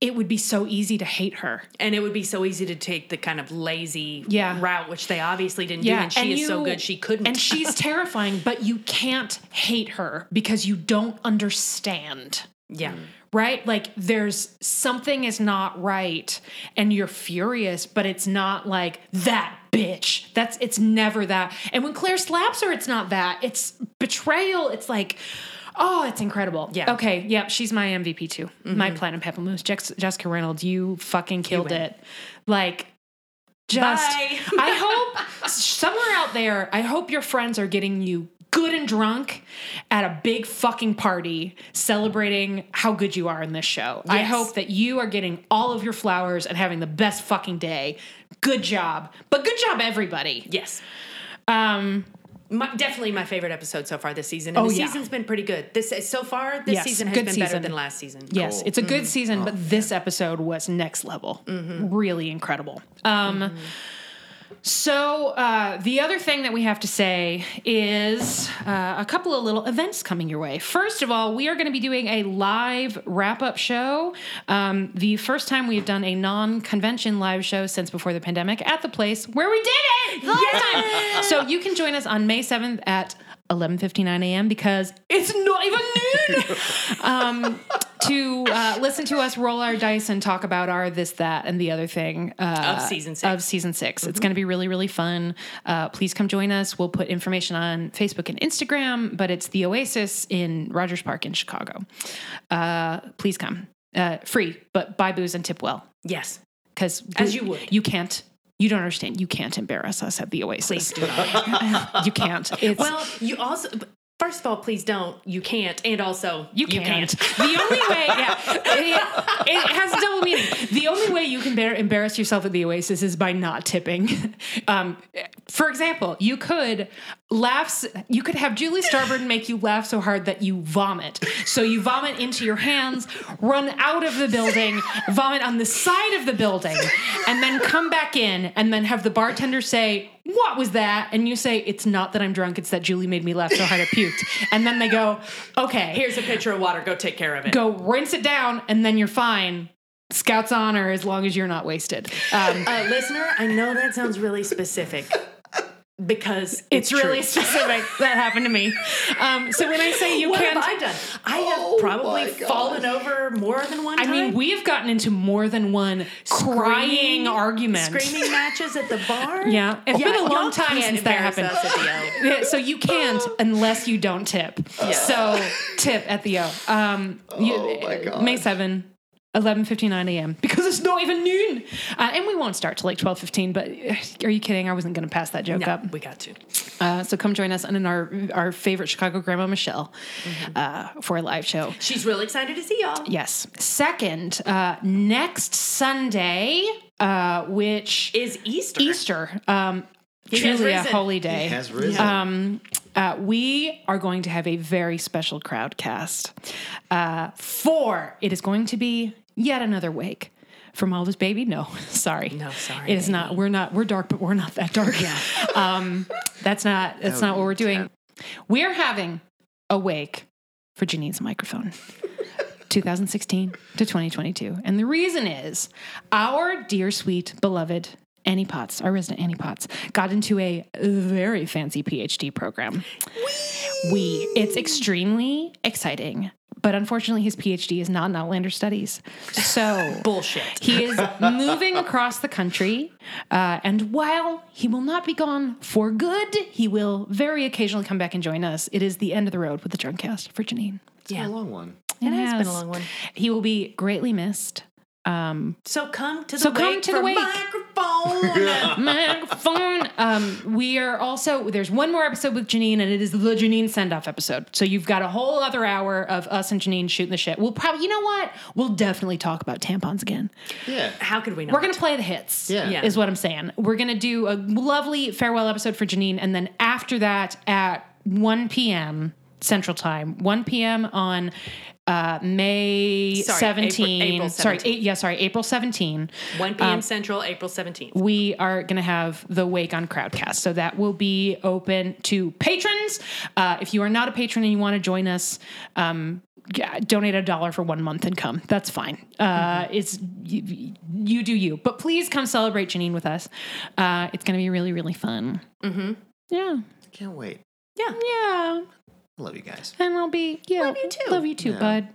it would be so easy to hate her. And it would be so easy to take the kind of lazy Yeah. route, which they obviously didn't do. And she is so good she couldn't. And she's terrifying, but you can't hate her because you don't understand. yeah. Right? Like there's something is not right and you're furious, but it's not like that bitch. That's it's never that. And when Claire slaps her, it's not that. It's betrayal. It's like Oh, it's incredible. Yeah. Okay. Yep. She's my MVP too. My mm-hmm. platinum. Jex- Jessica Reynolds. You fucking killed win. it. Like, just. I hope somewhere out there. I hope your friends are getting you good and drunk at a big fucking party celebrating how good you are in this show. I hope that you are getting all of your flowers and having the best fucking day. Good job. But good job, everybody. Yes. Um, My, definitely my favorite episode so far this season. And Oh, the yeah. season's been pretty good. This so far this Yes, season has good been better season. than last season. Yes, Cool. it's a Mm-hmm. good season, Oh, but this episode was next level. Really incredible. Um, Mm-hmm. So, uh, the other thing that we have to say is uh, a couple of little events coming your way. First of all, we are going to be doing a live wrap up show. Um, the first time we've done a non convention live show since before the pandemic at the place where we did it the last time. So, you can join us on May 7th at 11:59 a.m. because it's not even noon. um, to uh, listen to us roll our dice and talk about our this that and the other thing uh, Of season six. Of season 6 It's going to be really really fun. Uh, please come join us. We'll put information on Facebook and Instagram, but it's the Oasis in Rogers Park in Chicago. Uh, please come. Uh, free, but buy booze and tip well Yes. because As you would. You can't. You don't understand. You can't embarrass us at the Please Oasis. do not. you can't. It's, well, you also. First of all, please don't. You can't, and also You can't. The only way, yeah, it, it has a double meaning. The only way you can bear, embarrass yourself at the Oasis is by not tipping. Um, for example, you could laughs. You could have Julie Starboard make you laugh so hard that you vomit. So you vomit into your hands, run out of the building, vomit on the side of the building, and then come back in, and then have the bartender say. What was that? And you say, It's not that I'm drunk, it's that Julie made me laugh so hard I puked. And then they go, Okay, Here's a pitcher of water. Go take care of it. go rinse it down and then you're fine. Scouts honor as long as you're not wasted. Um, Uh, listener, I know that sounds really specific because it's it's, really specific. that happened to me. Um, so when I say you What can't, have I done? I have Oh probably fallen over more than one I time. mean, we have gotten into more than one crying Screaming- argument. screaming matches at the bar. Yeah, it's Yeah, been a long time since that happened. us at the O. Yeah, so you can't unless you don't tip. So tip at the O. Um, you- Oh my God. May 7, 11.59 a.m. Because it's not even noon. Uh, and we won't start till like 12.15, but uh, are you kidding? I wasn't going to pass that joke No, up. we got to. Uh, so come join us in our, our favorite Chicago grandma, Michelle, uh, for a live show. She's really excited to see y'all. Yes. Second, uh, next Sunday, uh, which Is Easter? Easter, um, He truly a risen. holy He day. has risen. Um, uh, we are going to have a very special crowd cast. Uh, for it is going to be yet another wake from Elvis Baby. No, sorry, No, sorry, It is not. We're not. We're dark, but we're not that dark. Yeah. um, that's not. That's would not what we're doing. We are having a wake for Janine's microphone. 2016 to 2022. And the reason is our dear, sweet, beloved Annie Potts, our resident Annie Potts, got into a very fancy PhD program. We. It's extremely exciting. But unfortunately, his PhD is not in Outlander studies. So Bullshit. he is moving across the country. Uh, and while he will not be gone for good, he will very occasionally come back and join us. It is the end of the road with the Drunkcast for Janine. It's been a long one. It has been a long one. He will be greatly missed. Um, So come to the So wake come to the wake. microphone. microphone. Um, we are also there's one more episode with Janine, and it is the Janine send off episode. So you've got a whole other hour of us and Janine shooting the shit. We'll probably, you know what? We'll definitely talk about tampons again. Yeah. How could we not? We're gonna play the hits. Yeah. Yeah. is what I'm saying. We're gonna do a lovely farewell episode for Janine, and then after that at 1 p.m. Central Time, 1 p.m. on uh, May Sorry, 17. April- April sorry, 17. eight, yeah, sorry, April 17. 1 p.m. Central, April 17th. we are going to have the wake on crowdcast so that will be open to patrons uh, if you are not a patron and you want to join us um, yeah, donate a dollar for one month and come that's fine uh, it's you, you do you but please come celebrate janine with us uh, it's going to be really really fun mm-hmm. yeah Can't wait. Yeah. yeah I love you guys. and I'll be yeah Love you too. love you too Yeah. bud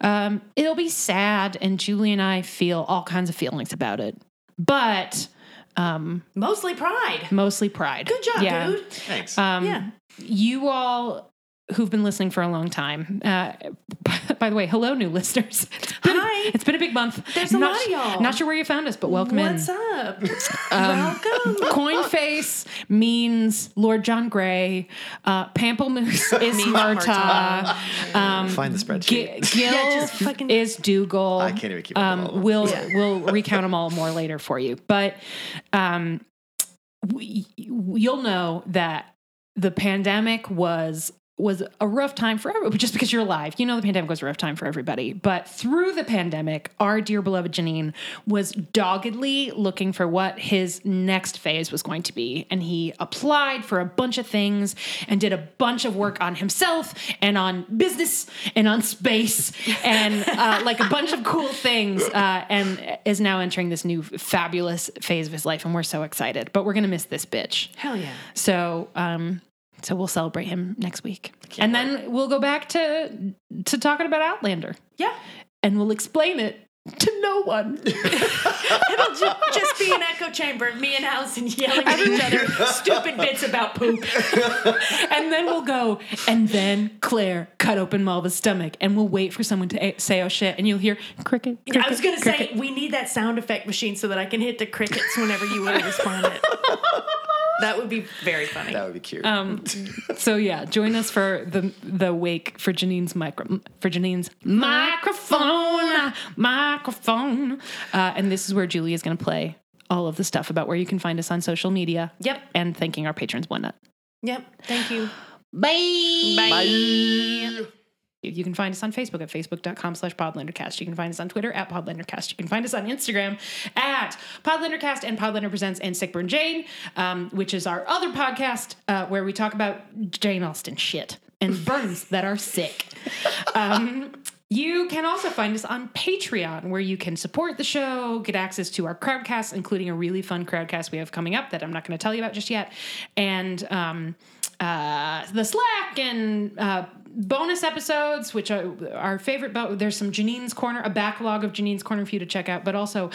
um, it'll be sad and julie and i feel all kinds of feelings about it but um, Mostly pride. mostly pride Good job, yeah. dude. Thanks. Um, Yeah. You all who've been listening for a long time. Uh, by the way, hello, new listeners. It's been, Hi. It's been a big month. There's a not, lot of y'all. Not sure where you found us, but welcome What's in. What's up? Welcome. Coin face means Lord John Grey. Uh, Pamplemousse is Means Marta. Um, Find the spreadsheet. G- Gil Yeah, just fucking- is Dougal. I can't even keep up with all of Um, them. we'll we'll recount them all more later for you, but um, we, you'll know that the pandemic was was a rough time for everybody. Just because you're alive, you know the pandemic was a rough time for everybody. But through the pandemic, our dear beloved Janine was doggedly looking for what his next phase was going to be, and he applied for a bunch of things and did a bunch of work on himself and on business and on space and uh, like a bunch of cool things, uh, and is now entering this new fabulous phase of his life, and we're so excited. But we're gonna miss this bitch. Hell yeah. So, um, so we'll celebrate him next week, and then we'll go back to to talking about Outlander, Yeah. and we'll explain it to no one. It'll ju- just be an echo chamber of me and Allison yelling at each other stupid bits about poop. and then we'll go, and then Claire cut open Malva's stomach, and we'll wait for someone to a- say, oh shit, and you'll hear cricket. cricket I was gonna cricket. say we need that sound effect machine so that I can hit the crickets whenever you would have responded. that would be very funny. That would be cute. Um, so yeah, join us for the the wake for Janine's micro for Janine's microphone microphone, uh, and this is where Julie is going to play all of the stuff about where you can find us on social media. Yep. and thanking our patrons one nut. Yep. Thank you. Bye. Bye. You can find us on Facebook at facebook.com slash podlandercast. You can find us on Twitter at podlandercast. You can find us on Instagram at podlandercast and Podlander Presents and Sickburn Jane, um, which is our other podcast uh, where we talk about Jane Austen shit and burns that are sick. Um, you can also find us on Patreon, where you can support the show, get access to our crowdcasts, including a really fun crowdcast we have coming up that I'm not going to tell you about just yet, and um, uh, the Slack and uh, bonus episodes, which are our favorite. But there's some Janine's Corner, a backlog of Janine's Corner for you to check out, but also.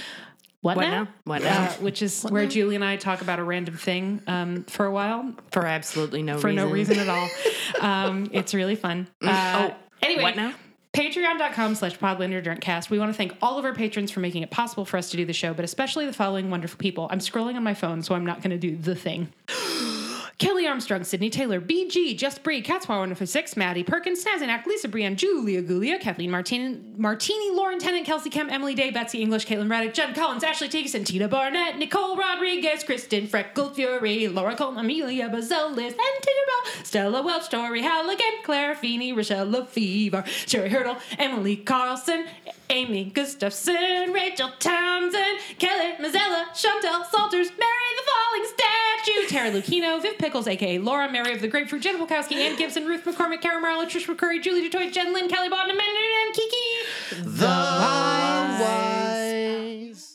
What, What now? now? What Uh, now? which is where Julie and I talk about a random thing um, for a while For absolutely no for reason. no reason at all. Um, it's really fun. Uh, Oh, anyway, what now? Patreon.com slash podlanderdrunkcast. We want to thank all of our patrons for making it possible for us to do the show, but especially the following wonderful people. I'm scrolling on my phone, so I'm not going to do the thing. Kelly Armstrong, Sydney Taylor, BG, Just Bree, Catspaw 156, Maddie Perkins, Snazenak, Lisa Brian, Julia Gulia, Kathleen Martini, Martini, Lauren Tennant, Kelsey Kemp, Emily Day, Betsy English, Caitlin Raddick, Jen Collins, Ashley Teagues, Tina Barnett, Nicole Rodriguez, Kristen Freckled Fury, Laura Colton, Amelia Bazelis, and Tinkerbell, Stella Welch, Tori Halligan, Claire Feeney, Rochelle Lefevre, Sherry Hurdle, Emily Carlson, Amy Gustafson, Rachel Townsend, Kelly Mazzella, Chantel Salters, Mary the Falling Statue, Tara Lucchino, Viv Pickles, aka Laura, Mary of the Grapefruit, Jenna Polkowski, Ann Gibson, Ruth McCormick, Karen Marlowe, Trish McCurry, Julie DeToy, Jen Lynn, Kelly Bodden, and Kiki. the wise.